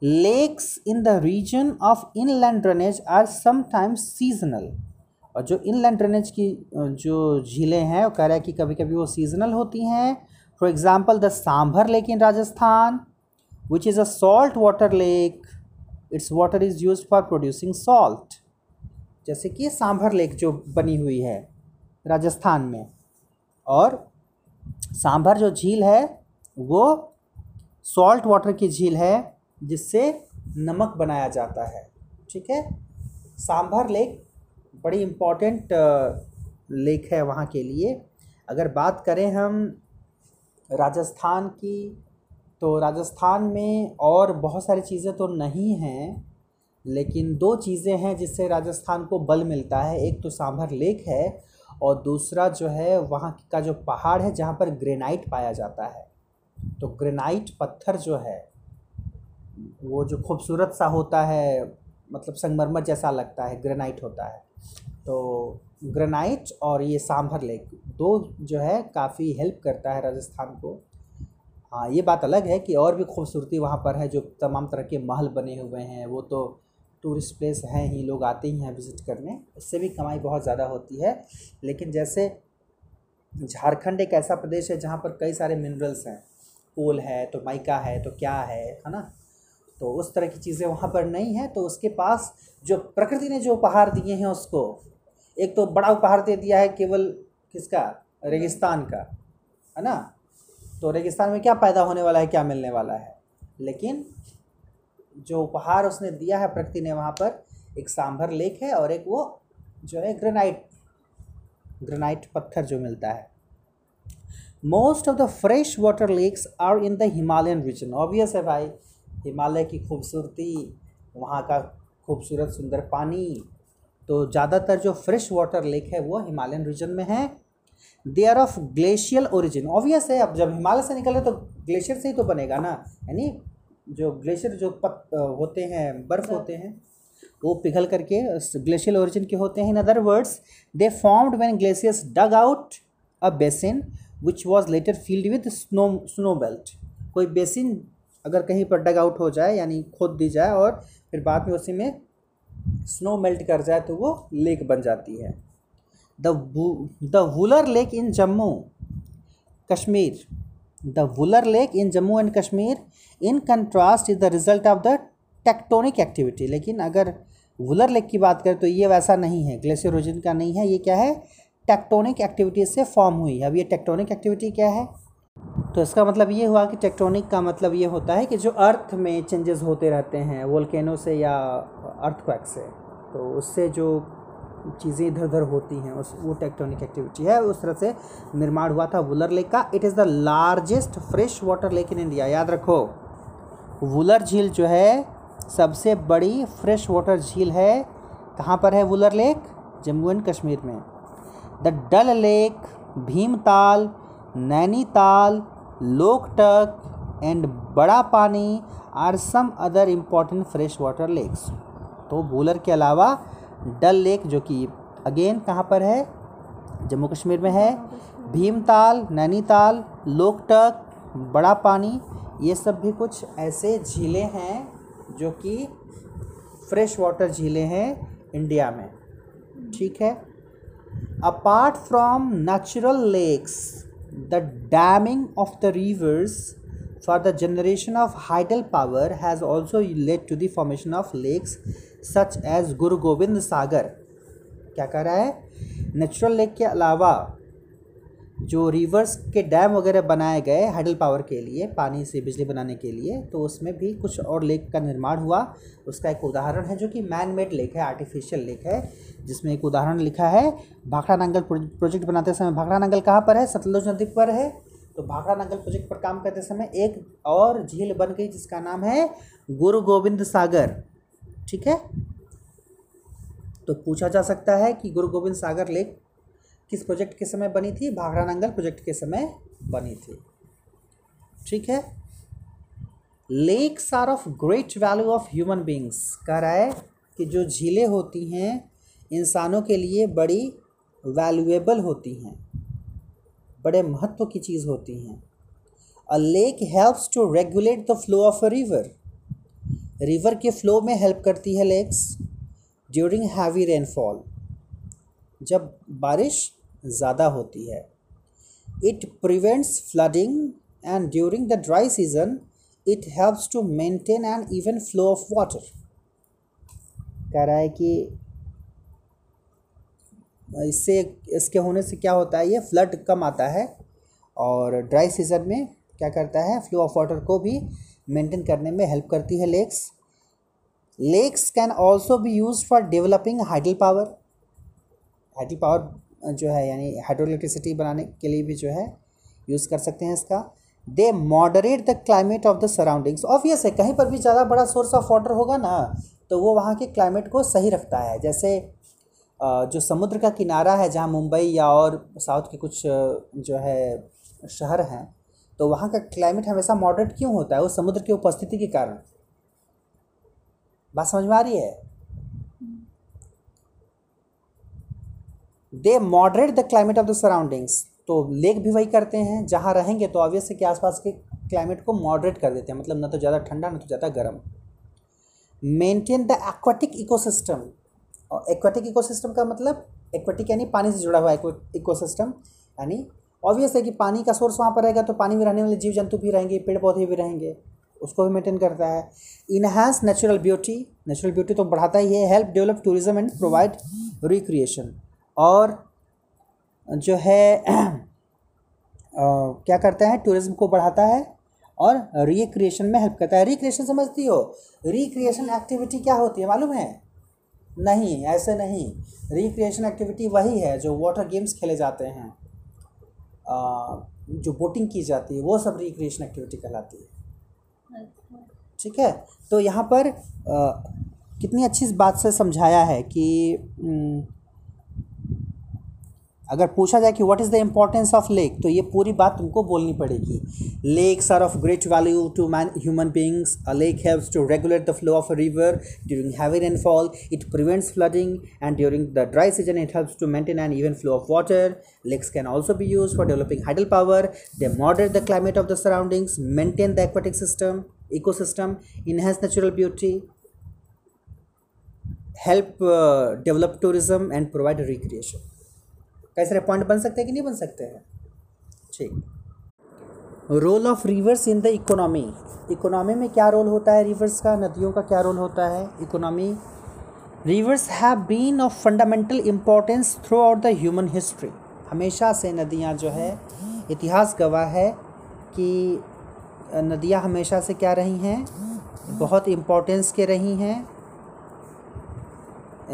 Lakes in the region of inland drainage are sometimes seasonal और जो इनलैंड ड्रेनेज की, जो झीलें हैं, वो कह रहा है कि कभी कभी वो सीजनल होती हैं। For example the Sambhar lake in Rajasthan which is a salt water lake its water is use for producing salt जैसे कि सांभर लेक जो बनी हुई है। राजस्थान में। और सांभर जो झील है, वो सॉल्ट वाटर की झील है, जिससे नमक बनाया जाता है। ठीक है? सांभर लेक बड़ी इम्पोर्टेंट लेक है वहाँ के लिए। अगर बात करें हम राजस्थान की तो राजस्थान में और बहुत सारी चीज़ें तो नहीं हैं, लेकिन दो चीज़ें हैं जिससे राजस्थान को बल मिलता है। एक तो सांभर लेक है और दूसरा जो है, वहाँ का जो पहाड़ है, जहाँ पर ग्रेनाइट पाया जाता है। तो ग्रेनाइट पत्थर जो है, वो जो खूबसूरत सा होता है मतलब संगमरमर जैसा लगता है, ग्रेनाइट होता है। तो ग्रेनाइट और ये सांभर लेक, दो जो है, काफ़ी हेल्प करता है राजस्थान को। हाँ ये बात अलग है कि और भी खूबसूरती वहाँ पर है, जो तमाम तरह के महल बने हुए हैं, वो तो टूरिस्ट प्लेस हैं ही, लोग आते ही हैं विज़िट करने उससे भी कमाई बहुत ज़्यादा होती है। लेकिन जैसे झारखंड एक ऐसा प्रदेश है जहाँ पर कई सारे मिनरल्स हैं, कोल है तो माइका है तो क्या है है ना? तो उस तरह की चीज़ें वहाँ पर नहीं हैं तो उसके पास जो प्रकृति ने जो उपहार दिए हैं उसको, एक तो बड़ा उपहार दे दिया है केवल किसका? रेगिस्तान का, है ना? तो रेगिस्तान में क्या पैदा होने वाला है, क्या मिलने वाला है? लेकिन जो उपहार उसने दिया है प्रकृति ने वहाँ पर, एक सांभर लेक है और एक वो जो है ग्रेनाइट ग्रेनाइट पत्थर जो मिलता है। Most of the fresh water lakes are in the Himalayan region obvious है भाई, हिमालय की खूबसूरती, वहाँ का खूबसूरत सुंदर पानी। तो ज़्यादातर जो फ्रेश वाटर लेक है वो हिमालयन रीजन में है। They are of glacial origin obvious है, अब जब हिमालय से निकले तो ग्लेशियर से ही तो बनेगा ना यानी जो ग्लेशियर जो पत होते हैं बर्फ़ होते हैं वो पिघल करके ग्लेशियल ओरिजिन के होते हैं। In other words they formed when glaciers dug out a basin which was later filled with snow snow belt कोई बेसिन अगर कहीं पर डग आउट हो जाए यानी खोद दी जाए और फिर बाद में उसी में स्नो मेल्ट कर जाए तो वो लेक बन जाती है। The the Wular lake in Jammu Kashmir the Wular lake in Jammu and Kashmir in contrast is the result of the tectonic activity लेकिन अगर वुलर लेक की बात करें तो ये वैसा नहीं है। ग्लेशियर का नहीं है। ये क्या है? टेक्टोनिक एक्टिविटी से फॉर्म हुई। अब ये टेक्टोनिक एक्टिविटी क्या है? तो इसका मतलब ये हुआ कि टेक्टोनिक का मतलब ये होता है कि जो अर्थ में चेंजेस होते रहते हैं वोल्केनो से या अर्थक्वैक से तो उससे जो चीज़ें इधर उधर होती हैं, उस, वो टेक्टोनिक एक्टिविटी है, उस तरह से निर्माण हुआ था वुलर लेक का। It is the largest fresh water lake in India याद रखो। वुलर झील जो है, सबसे बड़ी फ्रेश वाटर झील है। कहाँ पर है वुलर लेक? जम्मू एंड कश्मीर में। The Dal lake Bhimtal, Nainital, Loktak and Barapani are some other important fresh water lakes तो वुलर के अलावा डल लेक, जो कि अगेन कहाँ पर है? जम्मू कश्मीर में है। भीमताल, नैनीताल, लोकटक, बड़ा पानी, ये सब भी कुछ ऐसे झीलें हैं, जो कि फ्रेश वाटर झीलें हैं इंडिया में। ठीक है? Apart from natural lakes the damming of the rivers for the generation of hydel power has also led to the formation of lakes such as Guru Gobind Sagar क्या कह रहा है? Natural lake के अलावा जो रिवर्स के dam वगैरह बनाए गए हाइडल पावर के लिए, पानी से बिजली बनाने के लिए तो उसमें भी कुछ और लेक का निर्माण हुआ। उसका एक उदाहरण है जो कि मैन मेड लेक है आर्टिफिशियल लेक है, जिसमें एक उदाहरण लिखा है, भाखड़ा नंगल प्रोजेक्ट बनाते समय। भाखड़ा नंगल कहाँ पर है? सतलुज नदी पर है। तो भाखड़ा नंगल प्रोजेक्ट पर काम करते समय एक और झील बन गई, जिसका नाम है गुरु गोविंद सागर ठीक है? तो पूछा जा सकता है कि गुरु गोविंद सागर लेक किस प्रोजेक्ट के समय बनी थी? भाखड़ा नंगल प्रोजेक्ट के समय बनी थी। ठीक है? Lakes are of great value of human beings कह रहा है कि जो झीलें होती हैं, इंसानों के लिए बड़ी वैल्यूएबल होती हैं, बड़े महत्व की चीज़ होती हैं। A lake helps to regulate the flow of a river river के फ्लो में हेल्प करती है लेक्स ड्यूरिंग हैवी रेनफॉल जब बारिश ज़्यादा होती है it prevents flooding and during the dry season it helps to maintain an even flow of water कह रहा है कि इससे, इसके होने से क्या होता है? ये फ्लड कम आता है और ड्राई सीज़न में क्या करता है? फ्लो ऑफ़ वाटर को भी मेंटेन करने में हेल्प करती है lakes. Lakes can also be use for developing hydel power. Hydel power जो है, यानी हाइड्रो इलेक्ट्रिसिटी बनाने के लिए भी जो है, यूज़ कर सकते हैं इसका। They moderate the climate of the surroundings. Obvious है, कहीं पर भी ज़्यादा बड़ा सोर्स ऑफ़ वाटर होगा ना तो वो वहाँ के क्लाइमेट को सही रखता है। जैसे जो समुद्र का किनारा है, जहाँ मुंबई या और साउथ के कुछ जो है, शहर हैं तो वहाँ का क्लाइमेट हमेशा मॉडरेट क्यों होता है? वो समुद्र की उपस्थिति के कारण। बात समझ में आ रही है? They moderate the climate of the surroundings तो लेक भी वही करते हैं, जहाँ रहेंगे तो ऑब्वियस कि आसपास के क्लाइमेट को मॉडरेट कर देते हैं। मतलब ना तो ज़्यादा ठंडा, ना तो ज़्यादा गर्म। मेंटेन द एक्वाटिक इकोसिस्टम और एक्वाटिक इकोसिस्टम का मतलब एक्वाटिक यानी पानी से जुड़ा हुआ इकोसिस्टम यानी ऑब्वियस है कि पानी का सोर्स वहाँ पर रहेगा तो पानी में रहने वाले जीव जंतु भी रहेंगे पेड़ पौधे भी रहेंगे, उसको भी मेंटेन करता है। Enhance natural beauty natural beauty तो बढ़ाता ही है help develop tourism and provide recreation और जो है क्या करता है टूरिज़्म को बढ़ाता है और रिक्रिएशन में हेल्प करता है। रिक्रिएशन समझती हो? रिक्रिएशन एक्टिविटी क्या होती है, मालूम है? नहीं, ऐसे नहीं। रिक्रिएशन एक्टिविटी वही है जो वाटर गेम्स खेले जाते हैं। जो बोटिंग की जाती है वो सब रिक्रिएशन एक्टिविटी कहलाती है। अच्छा। ठीक है? तो यहाँ पर आ, कितनी अच्छी बात से समझाया है कि अगर पूछा जाए कि what is the importance of lake तो ये पूरी बात तुमको बोलनी पड़ेगी। Lakes are of great value to man human beings a lake helps to regulate the flow of a river during heavy rainfall it prevents flooding and during the dry season it helps to maintain an even flow of water lakes can also be use for developing hydel power they moderate the climate of the surroundings maintain the aquatic system ecosystem enhance natural beauty help develop tourism and provide recreation कई सारे point बन सकते हैं कि नहीं बन सकते हैं? ठीक। Role of rivers in the economy economy में क्या रोल होता है रिवर्स का? नदियों का क्या रोल होता है? Economy rivers have been of fundamental importance throughout the human history हमेशा से नदियाँ जो है, इतिहास गवाह है कि नदियाँ हमेशा से क्या रही हैं? बहुत इम्पोर्टेंस के रही हैं,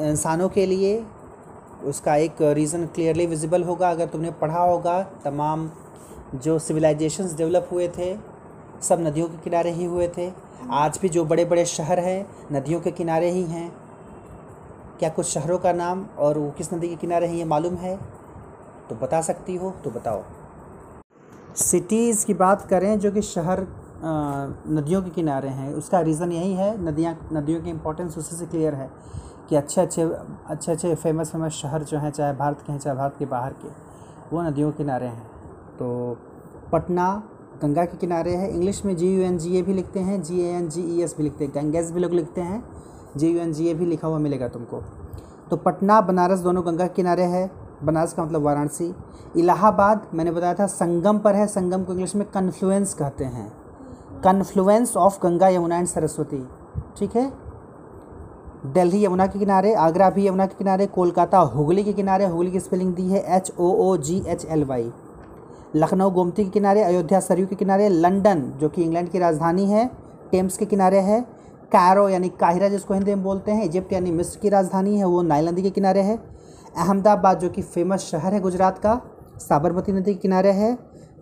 इंसानों के लिए उसका एक रीज़न क्लियरली विजिबल होगा। अगर तुमने पढ़ा होगा, तमाम जो सिविलाइजेशंस डेवलप हुए थे, सब नदियों के किनारे ही हुए थे। आज भी जो बड़े बड़े शहर हैं, नदियों के किनारे ही हैं। क्या कुछ शहरों का नाम और वो किस नदी के किनारे हैं, ये मालूम है? तो बता सकती हो तो बताओ। सिटीज़ की बात करें, जो कि शहर नदियों के किनारे हैं, उसका रीज़न यही है, नदियाँ, नदियों की इम्पोर्टेंस उसी से क्लियर है। कि अच्छे अच्छे अच्छे अच्छे फ़ेमस फ़ेमस शहर जो हैं, चाहे भारत के हैं, चाहे भारत के बाहर के, वो नदियों के किनारे हैं। तो पटना, गंगा के किनारे है। इंग्लिश में जी यू एन जी ए भी लिखते हैं जी ए एन जी ई एस भी लिखते हैं। गंगेज भी लोग लिखते हैं। जी यू एन जी ए भी लिखा हुआ मिलेगा तुमको। तो पटना, बनारस दोनों गंगा के किनारे है। बनारस का मतलब वाराणसी। इलाहाबाद, मैंने बताया था, संगम पर है। संगम को इंग्लिश में कन्फ्लुएंस कहते हैं। Confluence of Ganga Yamuna and Saraswati. ठीक है? दिल्ली यमुना के किनारे, आगरा भी यमुना के किनारे, कोलकाता हुगली के किनारे, हुगली की स्पेलिंग दी है H O O G H L Y Lucknow Gomti के किनारे, अयोध्या सरयू के किनारे, लंदन जो कि इंग्लैंड की राजधानी है, टेम्स के किनारे है, कैरो यानी काहिरा जिसको हिंदी में बोलते हैं, इजिप्ट यानी मिस्र की राजधानी है, वो नाइल नदी के किनारे है, अहमदाबाद जो कि फ़ेमस शहर है गुजरात का, साबरमती नदी के किनारे है,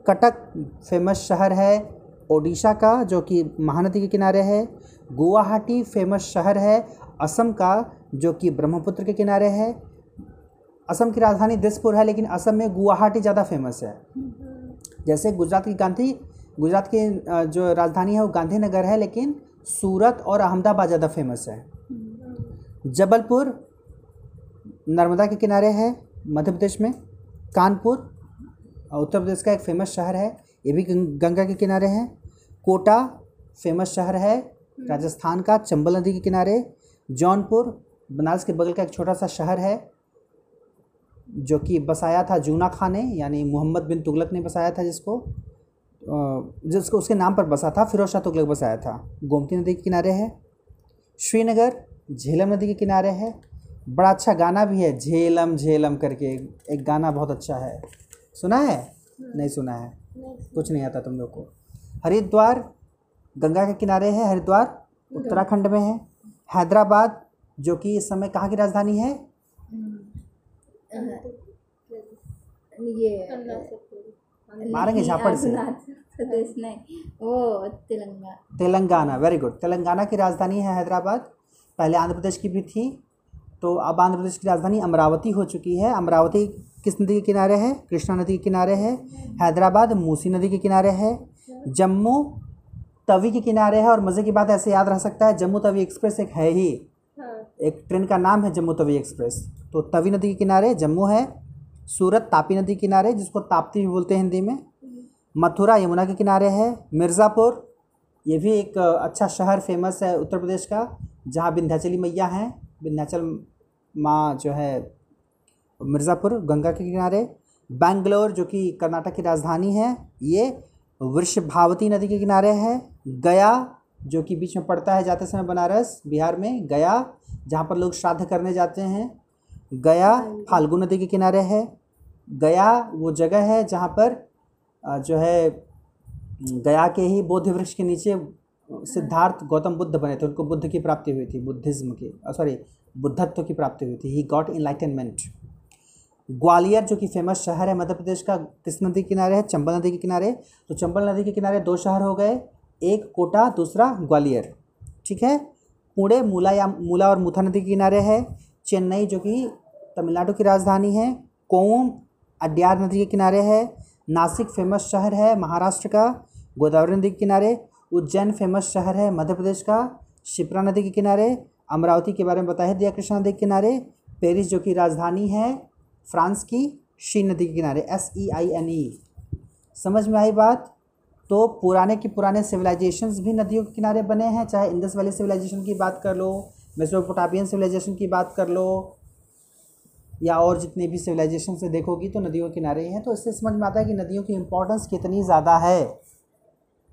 कटक फ़ेमस शहर है, ओडिशा का जो कि महानदी के किनारे है, गुवाहाटी फ़ेमस शहर है असम का, जो कि ब्रह्मपुत्र के किनारे है। असम की राजधानी दिसपुर है, लेकिन असम में गुवाहाटी ज़्यादा फ़ेमस है। जैसे गुजरात की गांधी, गुजरात की जो राजधानी है वो गांधीनगर है, लेकिन सूरत और अहमदाबाद ज़्यादा फ़ेमस है। जबलपुर, नर्मदा के किनारे है, मध्य प्रदेश में। कानपुर, उत्तर प्रदेश का एक फ़ेमस शहर है, ये भी गंगा के किनारे है। कोटा फ़ेमस शहर है। राजस्थान का चंबल नदी के किनारे। जौनपुर, बनारस के बगल का एक छोटा सा शहर है, जो कि बसाया था जूना खान ने यानी मोहम्मद बिन तुगलक ने बसाया था जिसको जिसको उसके नाम पर बसा था, फिरोज शाह तुगलक बसाया था। गोमती नदी के किनारे है, श्रीनगर, झेलम नदी के किनारे है, बड़ा अच्छा गाना भी है, झेलम झेलम करके, एक गाना बहुत अच्छा है। सुना है? नहीं सुना है। कुछ नहीं आता तुम लोग को। हरिद्वार, गंगा के किनारे है हरिद्वार, उत्तराखंड में है। हैदराबाद जो कि इस समय कहाँ की राजधानी है? ये मारेंगे झापड़ से। प्रदेश नहीं वो तेलंगाना। तेलंगाना वेरी गुड तेलंगाना की राजधानी है हैदराबाद। पहले आंध्र प्रदेश की भी थी तो अब आंध्र प्रदेश की राजधानी अमरावती हो चुकी है। अमरावती किस नदी के किनारे है? कृष्णा नदी के किनारे है। हैदराबाद मूसी नदी के किनारे है। जम्मू तवी के किनारे है और मज़े की बात ऐसे याद रह सकता है जम्मू तवी एक्सप्रेस एक है ही। एक ट्रेन का नाम है जम्मू तवी एक्सप्रेस। तो तवी नदी के किनारे जम्मू है सूरत तापी नदी के किनारे जिसको ताप्ती भी बोलते हैं हिंदी में। मथुरा यमुना के किनारे है मिर्ज़ापुर ये भी एक अच्छा शहर फ़ेमस है उत्तर प्रदेश का जहाँ विंध्याचली मैया हैं। विंध्याचल माँ जो है मिर्ज़ापुर गंगा के किनारे। बैंगलोर जो कि कर्नाटक की राजधानी है ये वृषभावती नदी के किनारे है। गया, जो कि बीच में पड़ता है, जाते समय बनारस, बिहार में गया, जहाँ पर लोग श्राद्ध करने जाते हैं। गया फाल्गु नदी के किनारे है। गया वो जगह है जहाँ पर जो है, गया के ही बोध वृक्ष के नीचे सिद्धार्थ गौतम बुद्ध बने थे। उनको बुद्ध की प्राप्ति हुई थी, बुद्धिज्म की सॉरी बुद्धत्व की प्राप्ति हुई थी। ही गॉट इनलाइटनमेंट ग्वालियर, जो कि फ़ेमस शहर है, मध्य प्रदेश का, किस नदी के किनारे है? चंबल नदी के किनारे। तो चंबल नदी के किनारे दो शहर हो गए। एक कोटा, दूसरा ग्वालियर। ठीक है? पुणे, मूला या मूला और मुथा नदी के किनारे है। चेन्नई, जो कि तमिलनाडु की राजधानी है। कोम अड्यार नदी के किनारे है। नासिक फ़ेमस शहर है महाराष्ट्र का, गोदावरी नदी के किनारे। उज्जैन फ़ेमस शहर है मध्य प्रदेश का, शिप्रा नदी के किनारे। अमरावती के बारे में बताया दिया कृष्णा नदी के किनारे। पेरिस, जो कि राजधानी है फ्रांस की, शी नदी के किनारे S E I N E समझ में आई बात? तो पुराने के पुराने सिविलाइजेशंस भी नदियों के किनारे बने हैं, चाहे इंडस वैली सिविलाइजेशन की बात कर लो मेसोपोटामियन सिविलाइजेशन की बात कर लो, या और जितने भी सिविलाइजेशन से देखोगी तो नदियों के किनारे ही हैं। तो इससे समझ में आता है कि नदियों की इम्पोर्टेंस कितनी ज़्यादा है।